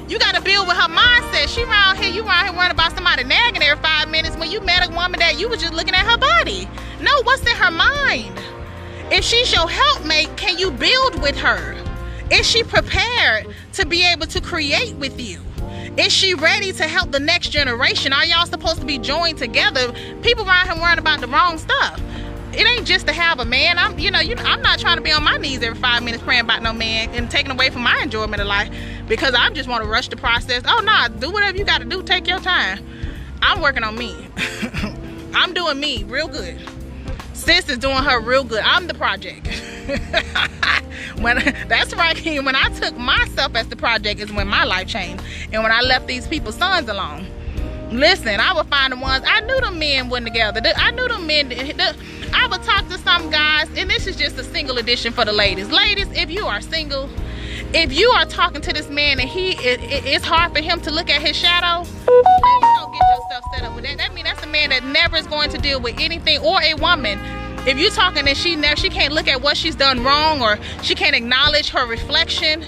You gotta build with her mindset. She around here, you around here worrying about somebody nagging every five minutes when you met a woman that you was just looking at her body. No, what's in her mind? If she's your helpmate, can you build with her? Is she prepared to be able to create with you? Is she ready to help the next generation? Are y'all supposed to be joined together? People around here worrying about the wrong stuff. It ain't just to have a man. I'm, you know, you, I'm not trying to be on my knees every five minutes praying about no man and taking away from my enjoyment of life because I just want to rush the process. Oh, nah, do whatever you got to do. Take your time. I'm working on me. I'm doing me real good. Sis is doing her real good. I'm the project. when that's right, when I took myself as the project is when my life changed. And when I left these people's sons alone. Listen, I would find the ones I knew the men were together. I knew the men. The, I would talk to some guys, and this is just a single edition for the ladies. Ladies, if you are single, if you are talking to this man and he it, it, it's hard for him to look at his shadow, don't get yourself set up with that. That means that's a man that never is going to deal with anything or a woman. If you're talking and she never she can't look at what she's done wrong or she can't acknowledge her reflection,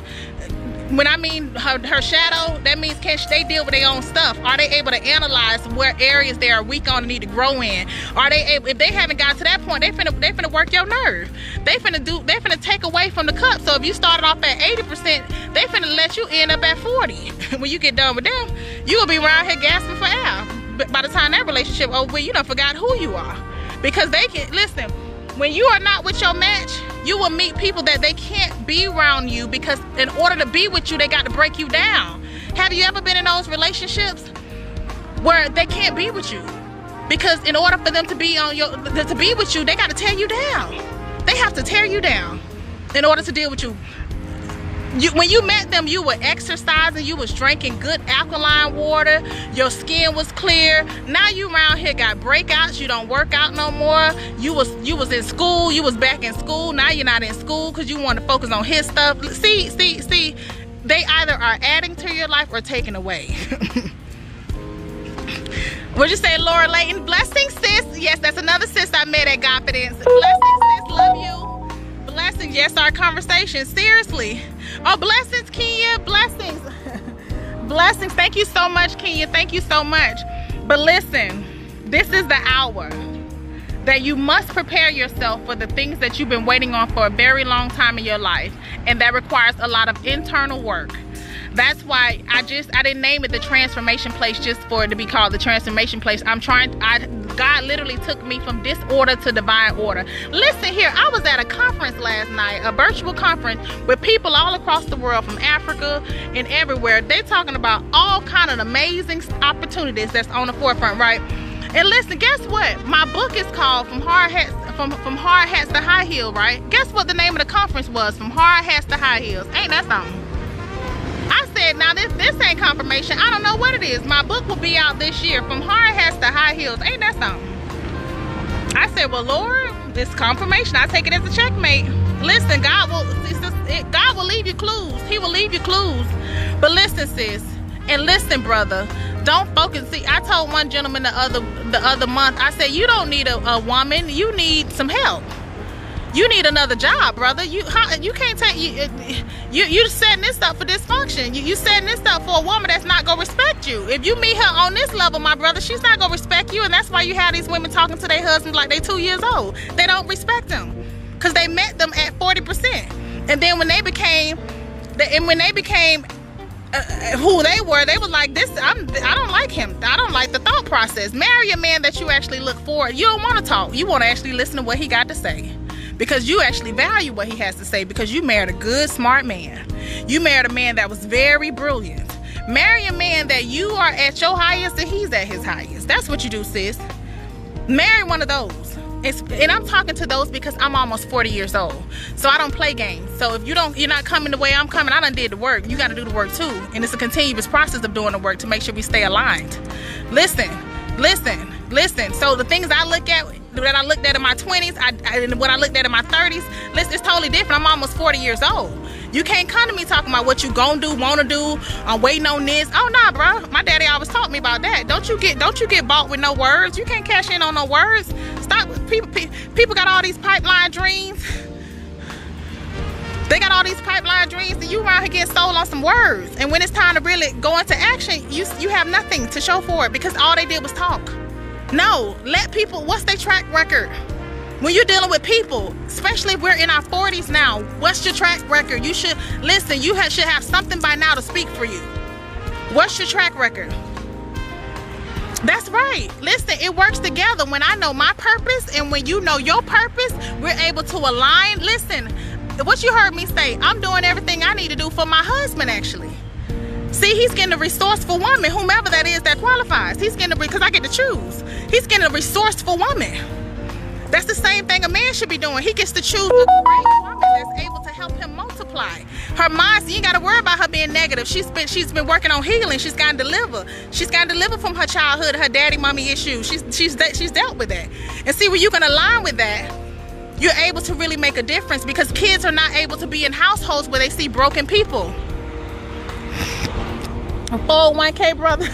when I mean her, her shadow, that means can they deal with their own stuff? Are they able to analyze where areas they are weak on and need to grow in? Are they able, if they haven't got to that point, they finna they finna work your nerve. They finna do they finna take away from the cup. So if you started off at 80%, they finna let you end up at 40. when you get done with them, you will be around here gasping for air. But by the time that relationship over, you don't forgot who you are. Because they can listen, when you are not with your match, you will meet people that they can't be around you because in order to be with you, they got to break you down. Have you ever been in those relationships where they can't be with you? Because in order for them to be on your to be with you, they got to tear you down. They have to tear you down in order to deal with you you, when you met them, you were exercising, you was drinking good alkaline water, your skin was clear. Now you around here got breakouts, you don't work out no more. You was you was in school, you was back in school. Now you're not in school because you want to focus on his stuff. See, see, see, they either are adding to your life or taking away. What'd you say, Laura Layton? Blessing sis. Yes, that's another sis I met at Confidence. Blessing sis. Love you. Blessings. Yes, our conversation. Seriously. Oh, blessings, Kenya. Blessings. blessings. Thank you so much, Kenya. Thank you so much. But listen, this is the hour that you must prepare yourself for the things that you've been waiting on for a very long time in your life. And that requires a lot of internal work that's why I just I didn't name it the transformation place just for it to be called the transformation place. I'm trying I God literally took me from disorder to divine order. Listen here, I was at a conference last night, a virtual conference with people all across the world from Africa and everywhere. They're talking about all kind of amazing opportunities that's on the forefront, right? And listen, guess what? My book is called From Hard Hats from from Hard Hats to High Heel, right? Guess what the name of the conference was? From Hard Hats to High Heels. Ain't that something? I said, now this this ain't confirmation. I don't know what it is. My book will be out this year, from hard hats to high heels. Ain't that something? I said, well, Lord, this confirmation. I take it as a checkmate. Listen, God will it, God will leave you clues. He will leave you clues. But listen, sis, and listen, brother. Don't focus. See, I told one gentleman the other the other month. I said, you don't need a, a woman. You need some help you need another job, brother. You how, you can't take you you you setting this up for dysfunction. You you setting this up for a woman that's not gonna respect you. If you meet her on this level, my brother, she's not gonna respect you, and that's why you have these women talking to their husbands like they two years old. They don't respect them because they met them at forty percent, and then when they became, and when they became uh, who they were, they were like, "This, I'm, I don't like him. I don't like the thought process. Marry a man that you actually look for. You don't want to talk. You want to actually listen to what he got to say." Because you actually value what he has to say because you married a good, smart man. You married a man that was very brilliant. Marry a man that you are at your highest and he's at his highest. That's what you do, sis. Marry one of those. It's, and I'm talking to those because I'm almost 40 years old. So I don't play games. So if you don't, you're not coming the way I'm coming, I done did the work. You got to do the work too. And it's a continuous process of doing the work to make sure we stay aligned. Listen, listen, listen. So the things I look at that I looked at in my 20s I, and what I looked at in my 30s, listen, it's totally different. I'm almost 40 years old. You can't come to me talking about what you gonna do, wanna do, I'm waiting on this. Oh nah, bro. My daddy always taught me about that. Don't you get don't you get bought with no words. You can't cash in on no words. Stop people people got all these pipeline dreams. They got all these pipeline dreams and you around here getting sold on some words. And when it's time to really go into action, you you have nothing to show for it because all they did was talk. No, let people, what's their track record? When you're dealing with people, especially if we're in our 40s now, what's your track record? You should, listen, you have, should have something by now to speak for you. What's your track record? That's right. Listen, it works together. When I know my purpose and when you know your purpose, we're able to align. Listen, what you heard me say, I'm doing everything I need to do for my husband, actually. See, he's getting a resourceful woman, whomever that is that qualifies. He's getting a, because I get to choose. He's getting a resourceful woman. That's the same thing a man should be doing. He gets to choose a great woman that's able to help him multiply. Her mind, you ain't gotta worry about her being negative. She's been she's been working on healing. She's gotta deliver. She's gotta deliver from her childhood, her daddy, mommy issues. She's she's she's dealt with that. And see when you can align with that, you're able to really make a difference because kids are not able to be in households where they see broken people. 401k brother.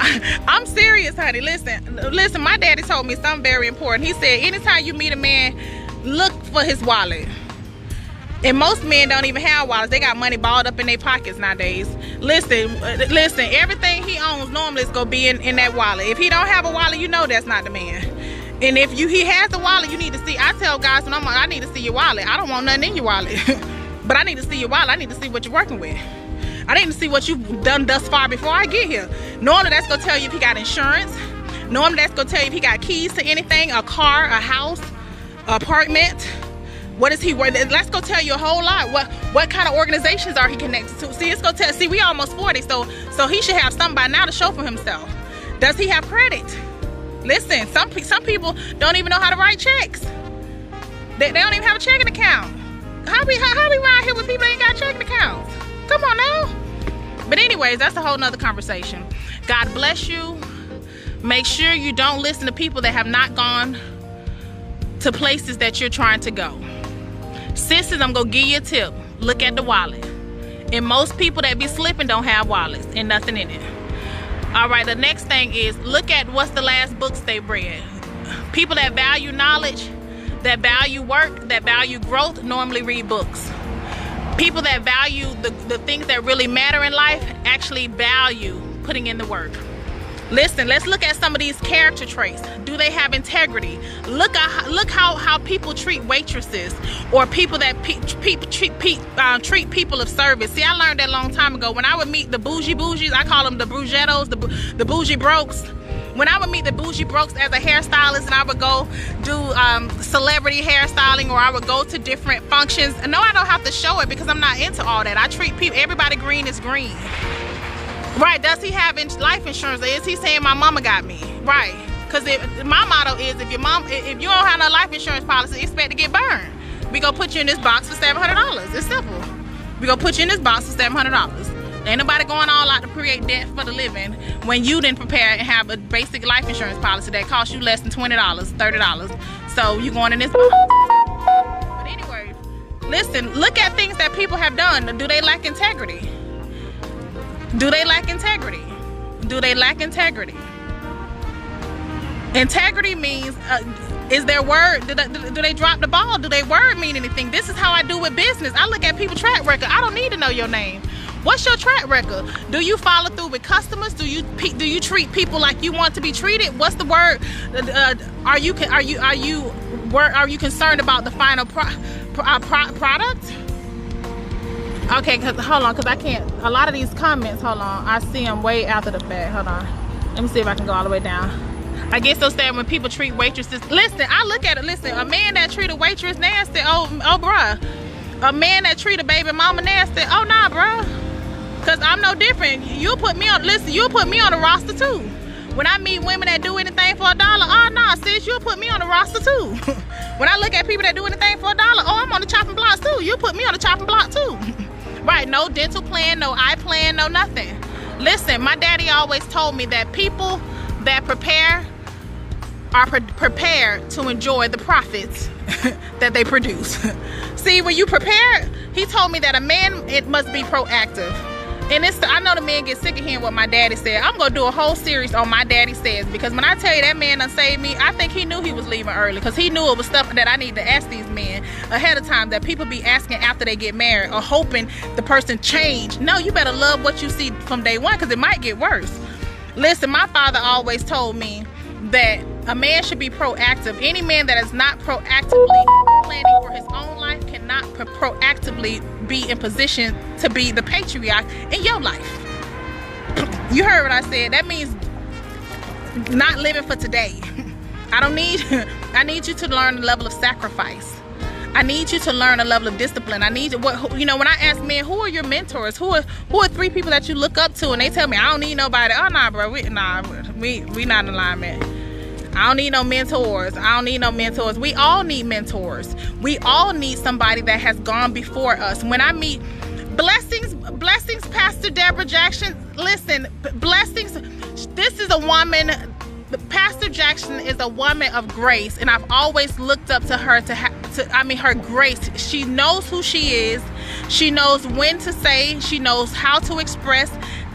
I'm serious honey. Listen listen my daddy told me something very important. He said anytime you meet a man look for his wallet. And most men don't even have wallets. They got money balled up in their pockets nowadays. Listen listen everything he owns normally is gonna be in, in that wallet. If he don't have a wallet you know that's not the man. And if you he has a wallet you need to see i tell guys when i'm like i need to see your wallet. I don't want nothing in your wallet. But i need to see your wallet. I need to see what you're working with I didn't see what you've done thus far before I get here. Normally that's gonna tell you if he got insurance. Normally that's gonna tell you if he got keys to anything, a car, a house, apartment. What is he worth? Let's go tell you a whole lot. What what kind of organizations are he connected to? See, it's gonna tell. See, we almost 40, so so he should have something by now to show for himself. Does he have credit? Listen, some some people don't even know how to write checks. They, they don't even have a checking account. How we how, how we around here with people ain't got checking accounts? Come on now. But anyways, that's a whole nother conversation. God bless you. Make sure you don't listen to people that have not gone to places that you're trying to go. Sisters, I'm gonna give you a tip. Look at the wallet. And most people that be slipping don't have wallets and nothing in it. All right, the next thing is look at what's the last books they read. People that value knowledge, that value work, that value growth normally read books people that value the, the things that really matter in life actually value putting in the work. Listen, let's look at some of these character traits. Do they have integrity? Look at look how how people treat waitresses or people that pe pe treat pe uh, treat people of service. See, I learned that a long time ago. When I would meet the bougie bougies, I call them the brugettos, the the bougie brokes when I would meet the bougie brokes as a hairstylist and I would go do um, celebrity hairstyling or I would go to different functions. And no, I don't have to show it because I'm not into all that. I treat people, everybody green is green. Right, does he have life insurance? Is he saying my mama got me? Right, because my motto is if your mom, if you don't have no life insurance policy, expect to get burned. We gonna put you in this box for $700. It's simple. We gonna put you in this box for $700. Ain't nobody going all out to create debt for the living when you didn't prepare and have a basic life insurance policy that costs you less than $20, $30. So you going in this. But anyway, listen, look at things that people have done. Do they lack integrity? Do they lack integrity? Do they lack integrity? Integrity means, uh, is their word, do they, do they drop the ball? Do their word mean anything? This is how I do with business. I look at people track record. I don't need to know your name. What's your track record? Do you follow through with customers? Do you do you treat people like you want to be treated? What's the word? Uh, are you are you are you are you concerned about the final pro, uh, pro, product? Okay, cause hold on, cause I can't. A lot of these comments, hold on, I see them way after the fact. Hold on, let me see if I can go all the way down. I guess they'll say when people treat waitresses. Listen, I look at it. Listen, a man that treat a waitress nasty, oh, oh, bruh. A man that treat a baby mama nasty, oh, nah, bruh. Cause I'm no different. You put me on, listen, you put me on the roster too. When I meet women that do anything for a dollar, oh nah, sis, you'll put me on the roster too. when I look at people that do anything for a dollar, oh, I'm on the chopping block too. You put me on the chopping block too. right, no dental plan, no eye plan, no nothing. Listen, my daddy always told me that people that prepare are pre prepared to enjoy the profits that they produce. See, when you prepare, he told me that a man, it must be proactive and it's I know the men get sick of hearing what my daddy said. I'm gonna do a whole series on my daddy says because when I tell you that man done saved me, I think he knew he was leaving early because he knew it was stuff that I need to ask these men ahead of time that people be asking after they get married or hoping the person change. No, you better love what you see from day one because it might get worse. Listen, my father always told me that a man should be proactive. Any man that is not proactively planning for his own life cannot pro proactively be in position to be the patriarch in your life. You heard what I said. That means not living for today. I don't need I need you to learn the level of sacrifice. I need you to learn a level of discipline. I need you what you know. When I ask men, who are your mentors? Who are who are three people that you look up to? And they tell me, I don't need nobody. Oh nah, bro, we nah, we we not in alignment. I don't need no mentors. I don't need no mentors. We all need mentors. We all need somebody that has gone before us. When I meet blessings, blessings, Pastor Deborah Jackson. Listen, blessings. This is a woman. Pastor Jackson is a woman of grace, and I've always looked up to her to have. To, I mean, her grace. She knows who she is. She knows when to say. She knows how to express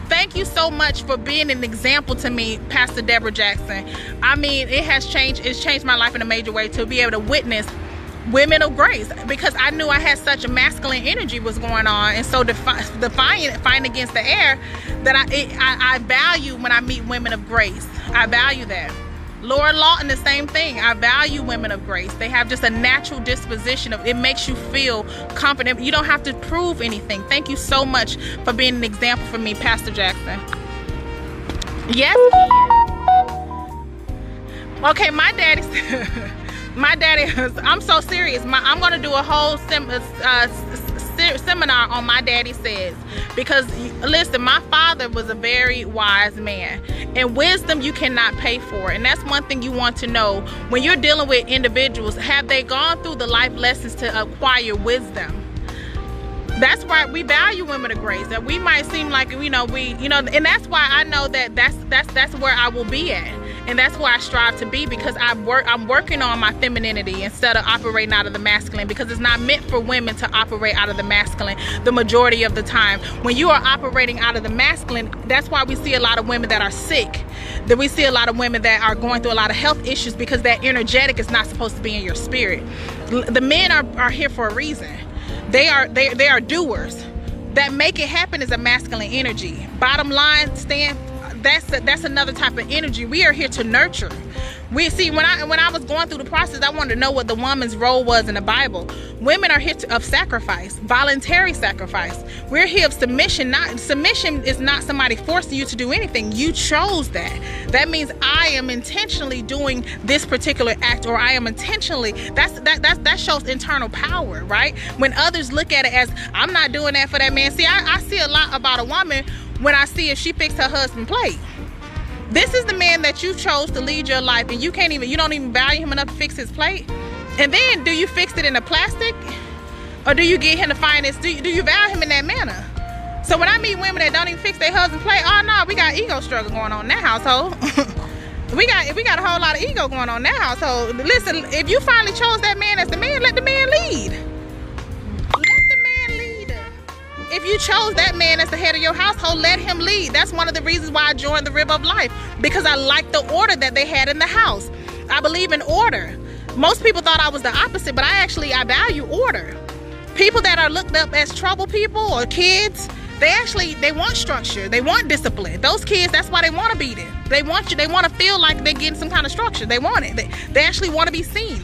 thank you so much for being an example to me pastor deborah jackson. I mean it has changed it's changed my life in a major way to be able to witness women of grace because i knew i had such a masculine energy was going on and so defi- defiant fighting against the air that I, it, I i value when i meet women of grace. I value that Laura Lawton, the same thing. I value women of grace. They have just a natural disposition of it makes you feel confident. You don't have to prove anything. Thank you so much for being an example for me, Pastor Jackson. Yes. Okay, my daddy my daddy I'm so serious. My, I'm gonna do a whole sim, uh, seminar on my daddy says because listen my father was a very wise man and wisdom you cannot pay for and that's one thing you want to know. When you're dealing with individuals have they gone through the life lessons to acquire wisdom? That's why we value women of grace that we might seem like you know we you know and that's why i know that that's that's that's where i will be at and that's where I strive to be because I work I'm working on my femininity instead of operating out of the masculine because it's not meant for women to operate out of the masculine the majority of the time. When you are operating out of the masculine that's why we see a lot of women that are sick. That we see a lot of women that are going through a lot of health issues because that energetic is not supposed to be in your spirit. The men are, are here for a reason. They are they, they are doers. That make it happen is a masculine energy. Bottom line stand that's a, that's another type of energy. We are here to nurture. We see when I when I was going through the process, I wanted to know what the woman's role was in the Bible. Women are here to, of sacrifice, voluntary sacrifice. We're here of submission. Not submission is not somebody forcing you to do anything. You chose that. That means I am intentionally doing this particular act, or I am intentionally. That's that that that shows internal power, right? When others look at it as I'm not doing that for that man. See, I, I see a lot about a woman when I see if she fixed her husband plate. This is the man that you chose to lead your life and you can't even, you don't even value him enough to fix his plate. And then do you fix it in a plastic? Or do you get him to finance, do you, do you value him in that manner? So when I meet women that don't even fix their husband plate, oh no, we got ego struggle going on in that household. we got we got a whole lot of ego going on in that household. Listen, if you finally chose that man as the man, let the man lead. If you chose that man as the head of your household, let him lead. That's one of the reasons why I joined the River of Life because I like the order that they had in the house. I believe in order. Most people thought I was the opposite, but I actually I value order. People that are looked up as trouble people or kids, they actually they want structure. They want discipline. Those kids, that's why they want to be there They want you. They want to feel like they're getting some kind of structure. They want it. They, they actually want to be seen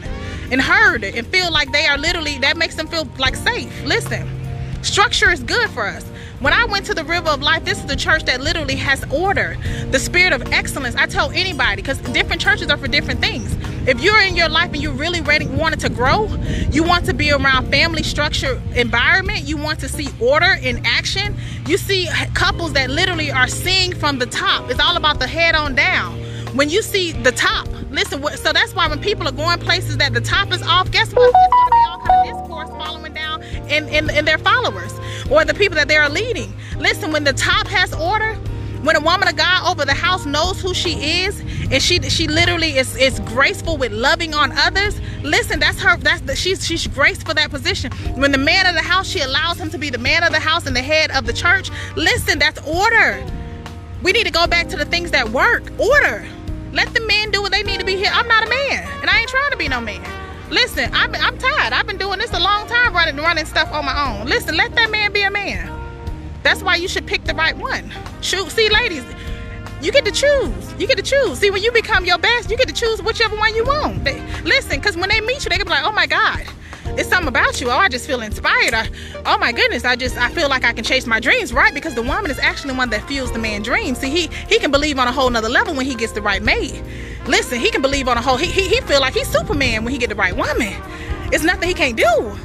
and heard and feel like they are literally. That makes them feel like safe. Listen. Structure is good for us. When I went to the River of Life, this is the church that literally has order, the spirit of excellence. I tell anybody, because different churches are for different things. If you're in your life and you're really ready, wanting to grow, you want to be around family structure environment, you want to see order in action. You see couples that literally are seeing from the top. It's all about the head on down. When you see the top, listen, so that's why when people are going places that the top is off, guess what? It's going to be all kind of discourse following down in, in, in their followers or the people that they are leading. Listen, when the top has order, when a woman of God over the house knows who she is and she she literally is is graceful with loving on others listen that's her that's the, she's she's graced for that position when the man of the house she allows him to be the man of the house and the head of the church listen that's order we need to go back to the things that work order let the men do what they need to be here i'm not a man and i ain't trying to be no man Listen, I'm, I'm tired. I've been doing this a long time, running running stuff on my own. Listen, let that man be a man. That's why you should pick the right one. Shoot, see, ladies, you get to choose. You get to choose. See, when you become your best, you get to choose whichever one you want. They, listen, because when they meet you, they can be like, oh my God, it's something about you. Oh, I just feel inspired. I, oh my goodness, I just I feel like I can chase my dreams, right? Because the woman is actually the one that fuels the man dreams. See, he he can believe on a whole nother level when he gets the right mate. Listen, he can believe on a whole. He he, he feel like he's Superman when he get the right woman. It's nothing he can't do.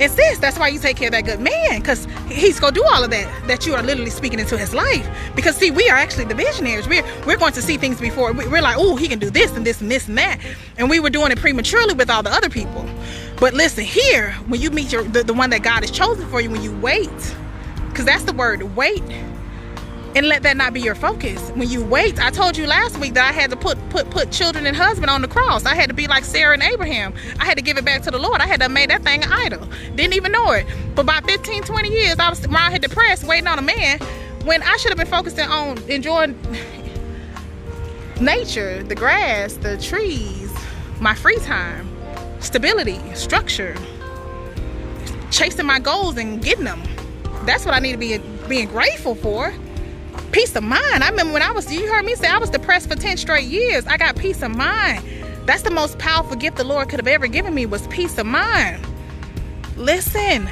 And this. that's why you take care of that good man, because he's gonna do all of that that you are literally speaking into his life. Because see, we are actually the visionaries. We're we're going to see things before. We're like, oh, he can do this and this and this and that, and we were doing it prematurely with all the other people. But listen, here, when you meet your the, the one that God has chosen for you, when you wait, because that's the word, wait and let that not be your focus. When you wait i told you last week that i had to put put put children and husband on the cross. I had to be like sarah and abraham. I had to give it back to the lord. I had to make that thing an idol didn't even know it. But about 15 20 years i was around here depressed waiting on a man when i should have been focusing on enjoying nature the grass the trees my free time stability structure chasing my goals and getting them. That's what i need to be being grateful for peace of mind. I remember when I was, you heard me say I was depressed for 10 straight years. I got peace of mind. That's the most powerful gift the Lord could have ever given me was peace of mind. Listen,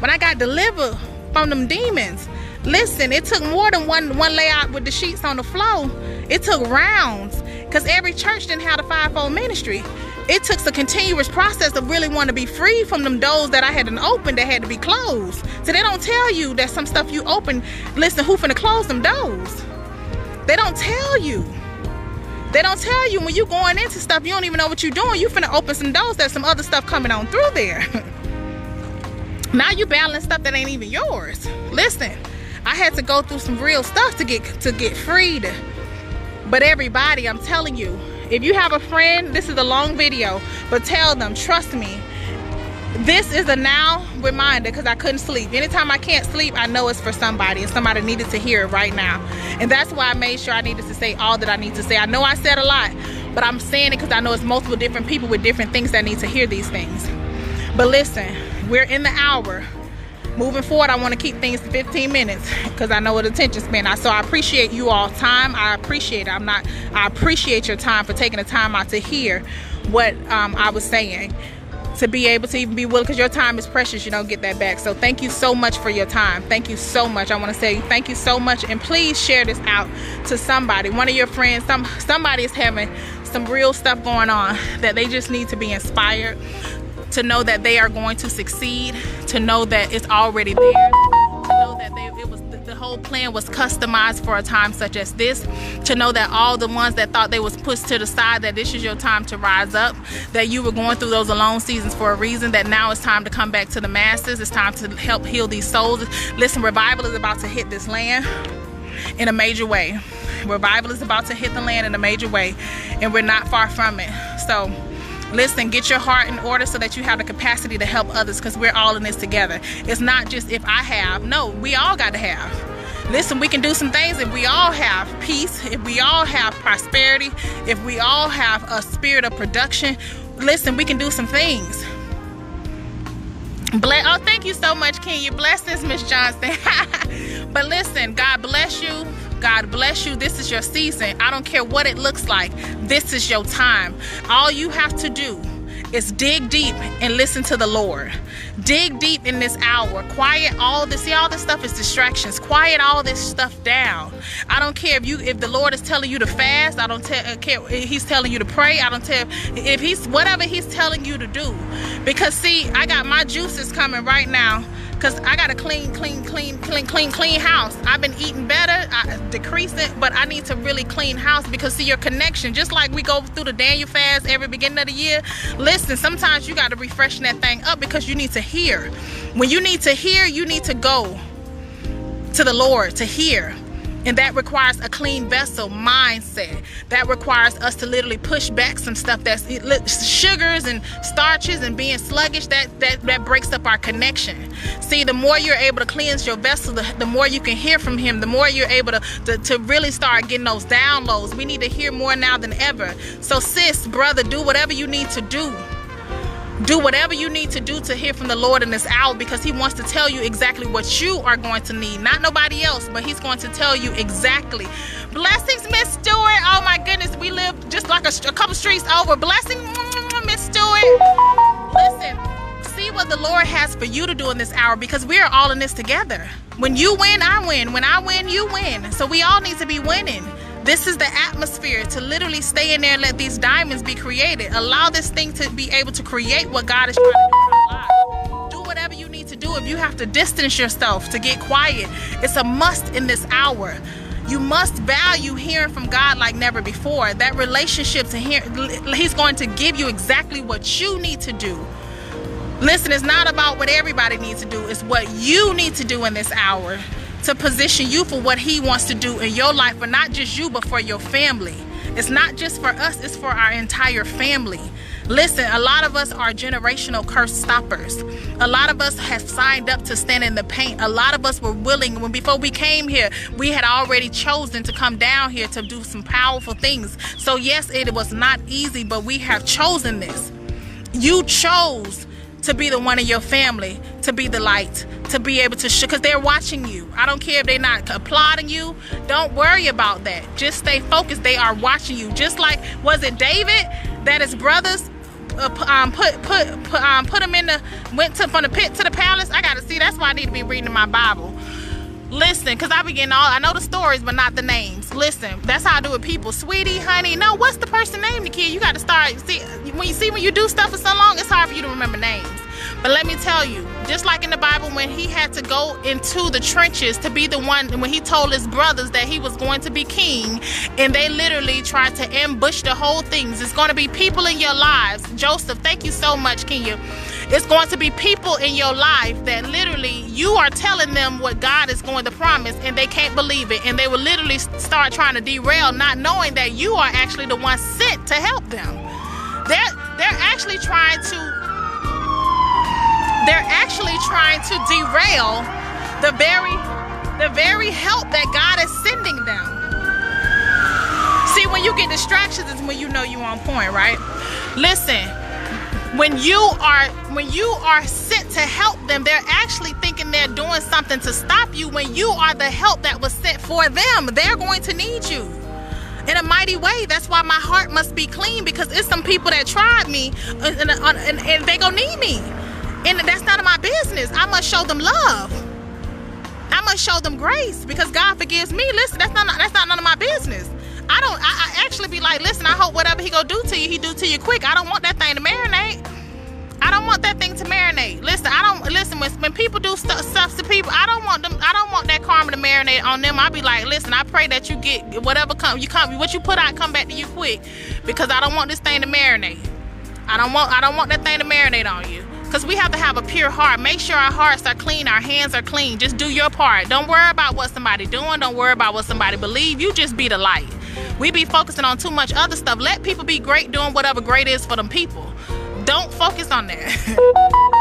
when I got delivered from them demons, listen, it took more than one, one layout with the sheets on the floor. It took rounds because every church didn't have the fivefold ministry it took a continuous process of really wanting to be free from them doors that I hadn't opened that had to be closed. So they don't tell you that some stuff you open, listen, who finna close them doors? They don't tell you. They don't tell you when you going into stuff, you don't even know what you're doing. You finna open some doors, that some other stuff coming on through there. now you battling stuff that ain't even yours. Listen, I had to go through some real stuff to get to get freed. But everybody, I'm telling you, if you have a friend, this is a long video, but tell them, trust me, this is a now reminder because I couldn't sleep. Anytime I can't sleep, I know it's for somebody and somebody needed to hear it right now. And that's why I made sure I needed to say all that I need to say. I know I said a lot, but I'm saying it because I know it's multiple different people with different things that need to hear these things. But listen, we're in the hour moving forward i want to keep things to 15 minutes because i know what attention span. I, so i appreciate you all time. I appreciate it. I'm not i appreciate your time for taking the time out to hear what um, i was saying. To be able to even be willing because your time is precious you don't get that back. So thank you so much for your time. Thank you so much. I want to say thank you so much and please share this out to somebody one of your friends. Some somebody is having some real stuff going on that they just need to be inspired to know that they are going to succeed, to know that it's already there, to know that they, it was the whole plan was customized for a time such as this, to know that all the ones that thought they was pushed to the side, that this is your time to rise up, that you were going through those alone seasons for a reason, that now it's time to come back to the masses, it's time to help heal these souls. Listen, revival is about to hit this land in a major way. Revival is about to hit the land in a major way, and we're not far from it. So Listen, get your heart in order so that you have the capacity to help others because we're all in this together. It's not just if I have, no, we all got to have. Listen, we can do some things if we all have peace, if we all have prosperity, if we all have a spirit of production. Listen, we can do some things. Bless, oh, thank you so much, Kenya. Blessings, Miss Johnson. but listen, God bless you. God bless you. This is your season. I don't care what it looks like. This is your time. All you have to do is dig deep and listen to the Lord. Dig deep in this hour. Quiet all this. See, all this stuff is distractions. Quiet all this stuff down. I don't care if you if the Lord is telling you to fast. I don't tell, uh, care. He's telling you to pray. I don't tell if he's whatever he's telling you to do. Because see, I got my juices coming right now because I got a clean, clean, clean, clean, clean, clean house. I've been eating better, I decreased it, but I need to really clean house because see your connection. Just like we go through the Daniel fast every beginning of the year. Listen, sometimes you got to refresh that thing up because you need to hear. When you need to hear, you need to go to the Lord to hear. And that requires a clean vessel mindset. That requires us to literally push back some stuff that's sugars and starches and being sluggish. That that that breaks up our connection. See, the more you're able to cleanse your vessel, the, the more you can hear from Him. The more you're able to, to to really start getting those downloads. We need to hear more now than ever. So, sis, brother, do whatever you need to do do whatever you need to do to hear from the Lord in this hour because He wants to tell you exactly what you are going to need. Not nobody else, but He's going to tell you exactly. Blessings, Miss Stewart. Oh my goodness, we live just like a, a couple streets over. Blessing, Miss Stewart. Listen, see what the Lord has for you to do in this hour because we are all in this together. When you win, I win. When I win, you win. So we all need to be winning. This is the atmosphere to literally stay in there and let these diamonds be created. Allow this thing to be able to create what God is trying to do. Do whatever you need to do. If you have to distance yourself to get quiet, it's a must in this hour. You must value hearing from God like never before. That relationship to hear, He's going to give you exactly what you need to do. Listen, it's not about what everybody needs to do, it's what you need to do in this hour to position you for what He wants to do in your life, but not just you, but for your family. It's not just for us, it's for our entire family. Listen, a lot of us are generational curse stoppers. A lot of us have signed up to stand in the paint. A lot of us were willing when before we came here, we had already chosen to come down here to do some powerful things. So yes, it was not easy, but we have chosen this. You chose to be the one in your family, to be the light, to be able to show, because they're watching you. I don't care if they're not applauding you. Don't worry about that. Just stay focused. They are watching you. Just like, was it David that his brothers uh, um, put put put um, put him in the went to from the pit to the palace? I gotta see. That's why I need to be reading my Bible. Listen, because I be getting all, I know the stories, but not the names. Listen, that's how I do it, people. Sweetie, honey, no, what's the person name, the kid? You got to start, see, when you see when you do stuff for so long, it's hard for you to remember names. But let me tell you, just like in the Bible, when he had to go into the trenches to be the one, when he told his brothers that he was going to be king, and they literally tried to ambush the whole things. It's going to be people in your lives. Joseph, thank you so much, Kenya. It's going to be people in your life that literally you are telling them what God is going to promise, and they can't believe it. And they will literally start trying to derail, not knowing that you are actually the one sent to help them. They're, they're actually trying to they're actually trying to derail the very the very help that God is sending them. See, when you get distractions is when you know you're on point, right? Listen, when you are when you are sent to help them, they're actually thinking they're doing something to stop you when you are the help that was sent for them. They're going to need you in a mighty way. That's why my heart must be clean because it's some people that tried me uh, and, uh, and, and, and they gonna need me. And that's none of my business. I must show them love. I must show them grace because God forgives me. Listen, that's not that's not none of my business. I don't. I, I actually be like, listen. I hope whatever He gonna do to you, He do to you quick. I don't want that thing to marinate. I don't want that thing to marinate. Listen, I don't listen when, when people do st- stuff to people. I don't want them. I don't want that karma to marinate on them. I be like, listen, I pray that you get whatever come you come what you put out come back to you quick because I don't want this thing to marinate. I don't want I don't want that thing to marinate on you because we have to have a pure heart. Make sure our hearts are clean, our hands are clean. Just do your part. Don't worry about what somebody doing. Don't worry about what somebody believe. You just be the light. We be focusing on too much other stuff. Let people be great doing whatever great is for them people. Don't focus on that.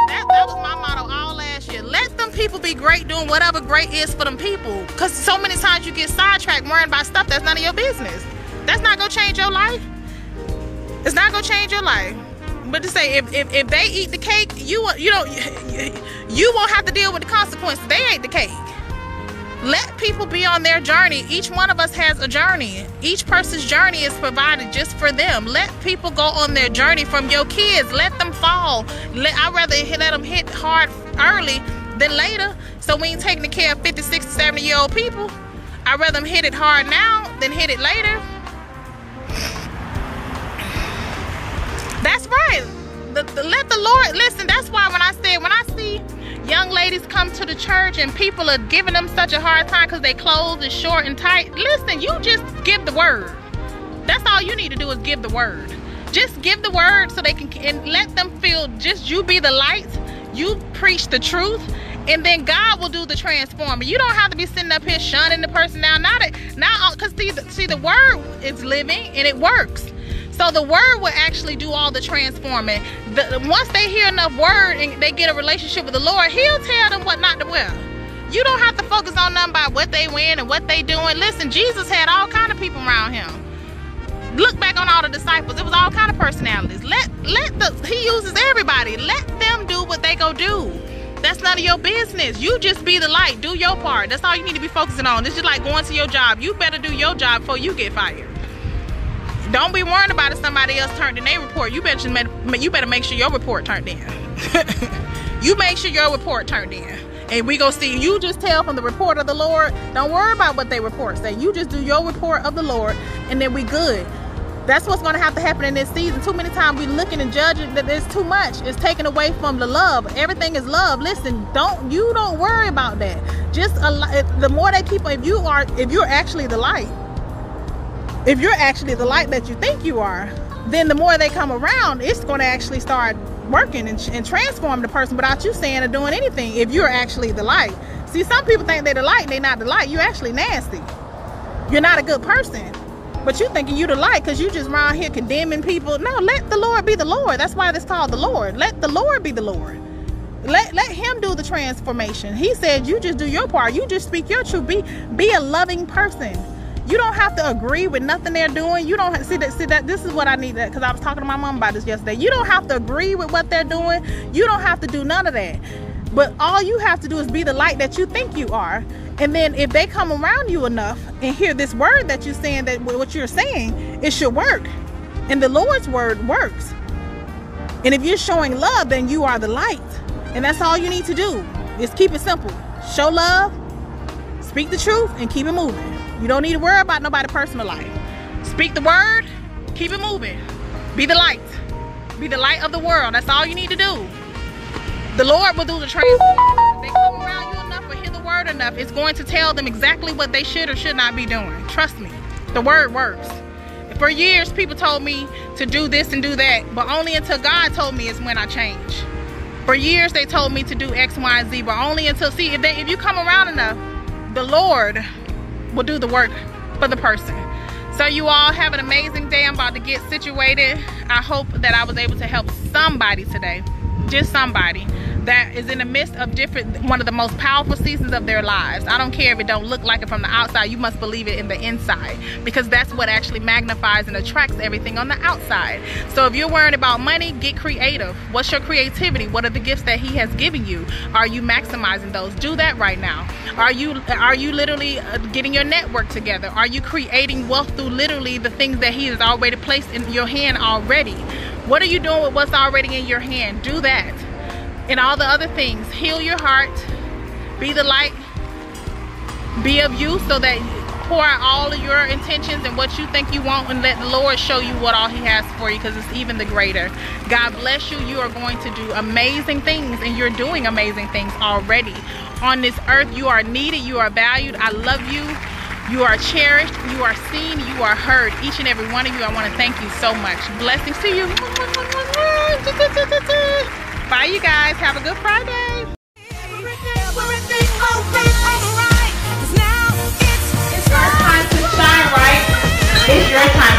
that, that was my motto all last year. Let them people be great doing whatever great is for them people. Because so many times you get sidetracked worrying about stuff that's none of your business. That's not going to change your life. It's not going to change your life but to say if, if, if they eat the cake, you you don't you won't have to deal with the consequences. They ate the cake. Let people be on their journey. Each one of us has a journey. Each person's journey is provided just for them. Let people go on their journey from your kids. Let them fall. Let, I'd rather let them hit hard early than later. So we ain't taking care of 50, 60, 70 year old people. I'd rather them hit it hard now than hit it later. That's right. The, the, let the Lord listen. That's why when I said when I see young ladies come to the church and people are giving them such a hard time because their clothes is short and tight. Listen, you just give the word. That's all you need to do is give the word. Just give the word so they can and let them feel just you be the light. You preach the truth and then God will do the transforming. You don't have to be sitting up here shunning the person down. Not it, not because see, see the word is living and it works. So the word will actually do all the transforming. The, once they hear enough word and they get a relationship with the Lord, He'll tell them what not to wear. You don't have to focus on them by what they wearing and what they doing. Listen, Jesus had all kind of people around him. Look back on all the disciples. It was all kind of personalities. Let let the he uses everybody. Let them do what they go do. That's none of your business. You just be the light. Do your part. That's all you need to be focusing on. It's just like going to your job. You better do your job before you get fired. Don't be worrying about if somebody else turned in their report. You better you better make sure your report turned in. you make sure your report turned in. and we go see you just tell from the report of the lord. Don't worry about what they report say. You just do your report of the lord and then we good. That's what's going to have to happen in this season. Too many times we looking and judging that there's too much. It's taken away from the love. Everything is love. Listen don't you don't worry about that. Just a, the more they keep if you are if you're actually the light if you're actually the light that you think you are then the more they come around it's going to actually start working and, and transform the person without you saying or doing anything if you're actually the light see some people think they're the light they're not the light you're actually nasty you're not a good person but you thinking you the light because you just around here condemning people. No, let the Lord be the Lord. That's why it's called the Lord. Let the Lord be the Lord. Let, let him do the transformation. He said you just do your part. You just speak your truth. Be be a loving person. You don't have to agree with nothing they're doing. You don't have, see that see that this is what I need That because I was talking to my mom about this yesterday. You don't have to agree with what they're doing. You don't have to do none of that. But all you have to do is be the light that you think you are. And then if they come around you enough and hear this word that you're saying, that what you're saying, it should work. And the Lord's word works. And if you're showing love, then you are the light. And that's all you need to do is keep it simple. Show love, speak the truth, and keep it moving. You don't need to worry about nobody's personal life. Speak the word, keep it moving. Be the light. Be the light of the world. That's all you need to do. The Lord will do the transformation. They come around you enough or hear the word enough, it's going to tell them exactly what they should or should not be doing. Trust me, the word works. For years, people told me to do this and do that, but only until God told me is when I change. For years, they told me to do X, Y, and Z, but only until, see, if, they, if you come around enough, the Lord will do the work for the person. So you all have an amazing day. I'm about to get situated. I hope that I was able to help somebody today just somebody that is in the midst of different one of the most powerful seasons of their lives. I don't care if it don't look like it from the outside you must believe it in the inside because that's what actually magnifies and attracts everything on the outside. So if you're worried about money get creative. What's your creativity? What are the gifts that he has given you? Are you maximizing those? Do that right now. Are you are you literally uh, getting your network together? Are you creating wealth through literally the things that he has already placed in your hand already? What are you doing with what's already in your hand? Do that. And all the other things. Heal your heart. Be the light. Be of you so that pour out all of your intentions and what you think you want and let the Lord show you what all he has for you because it's even the greater. God bless you. You are going to do amazing things and you're doing amazing things already. On this earth, you are needed. You are valued. I love you. You are cherished, you are seen, you are heard. Each and every one of you, I want to thank you so much. Blessings to you. Bye, you guys. Have a good Friday. It's your time.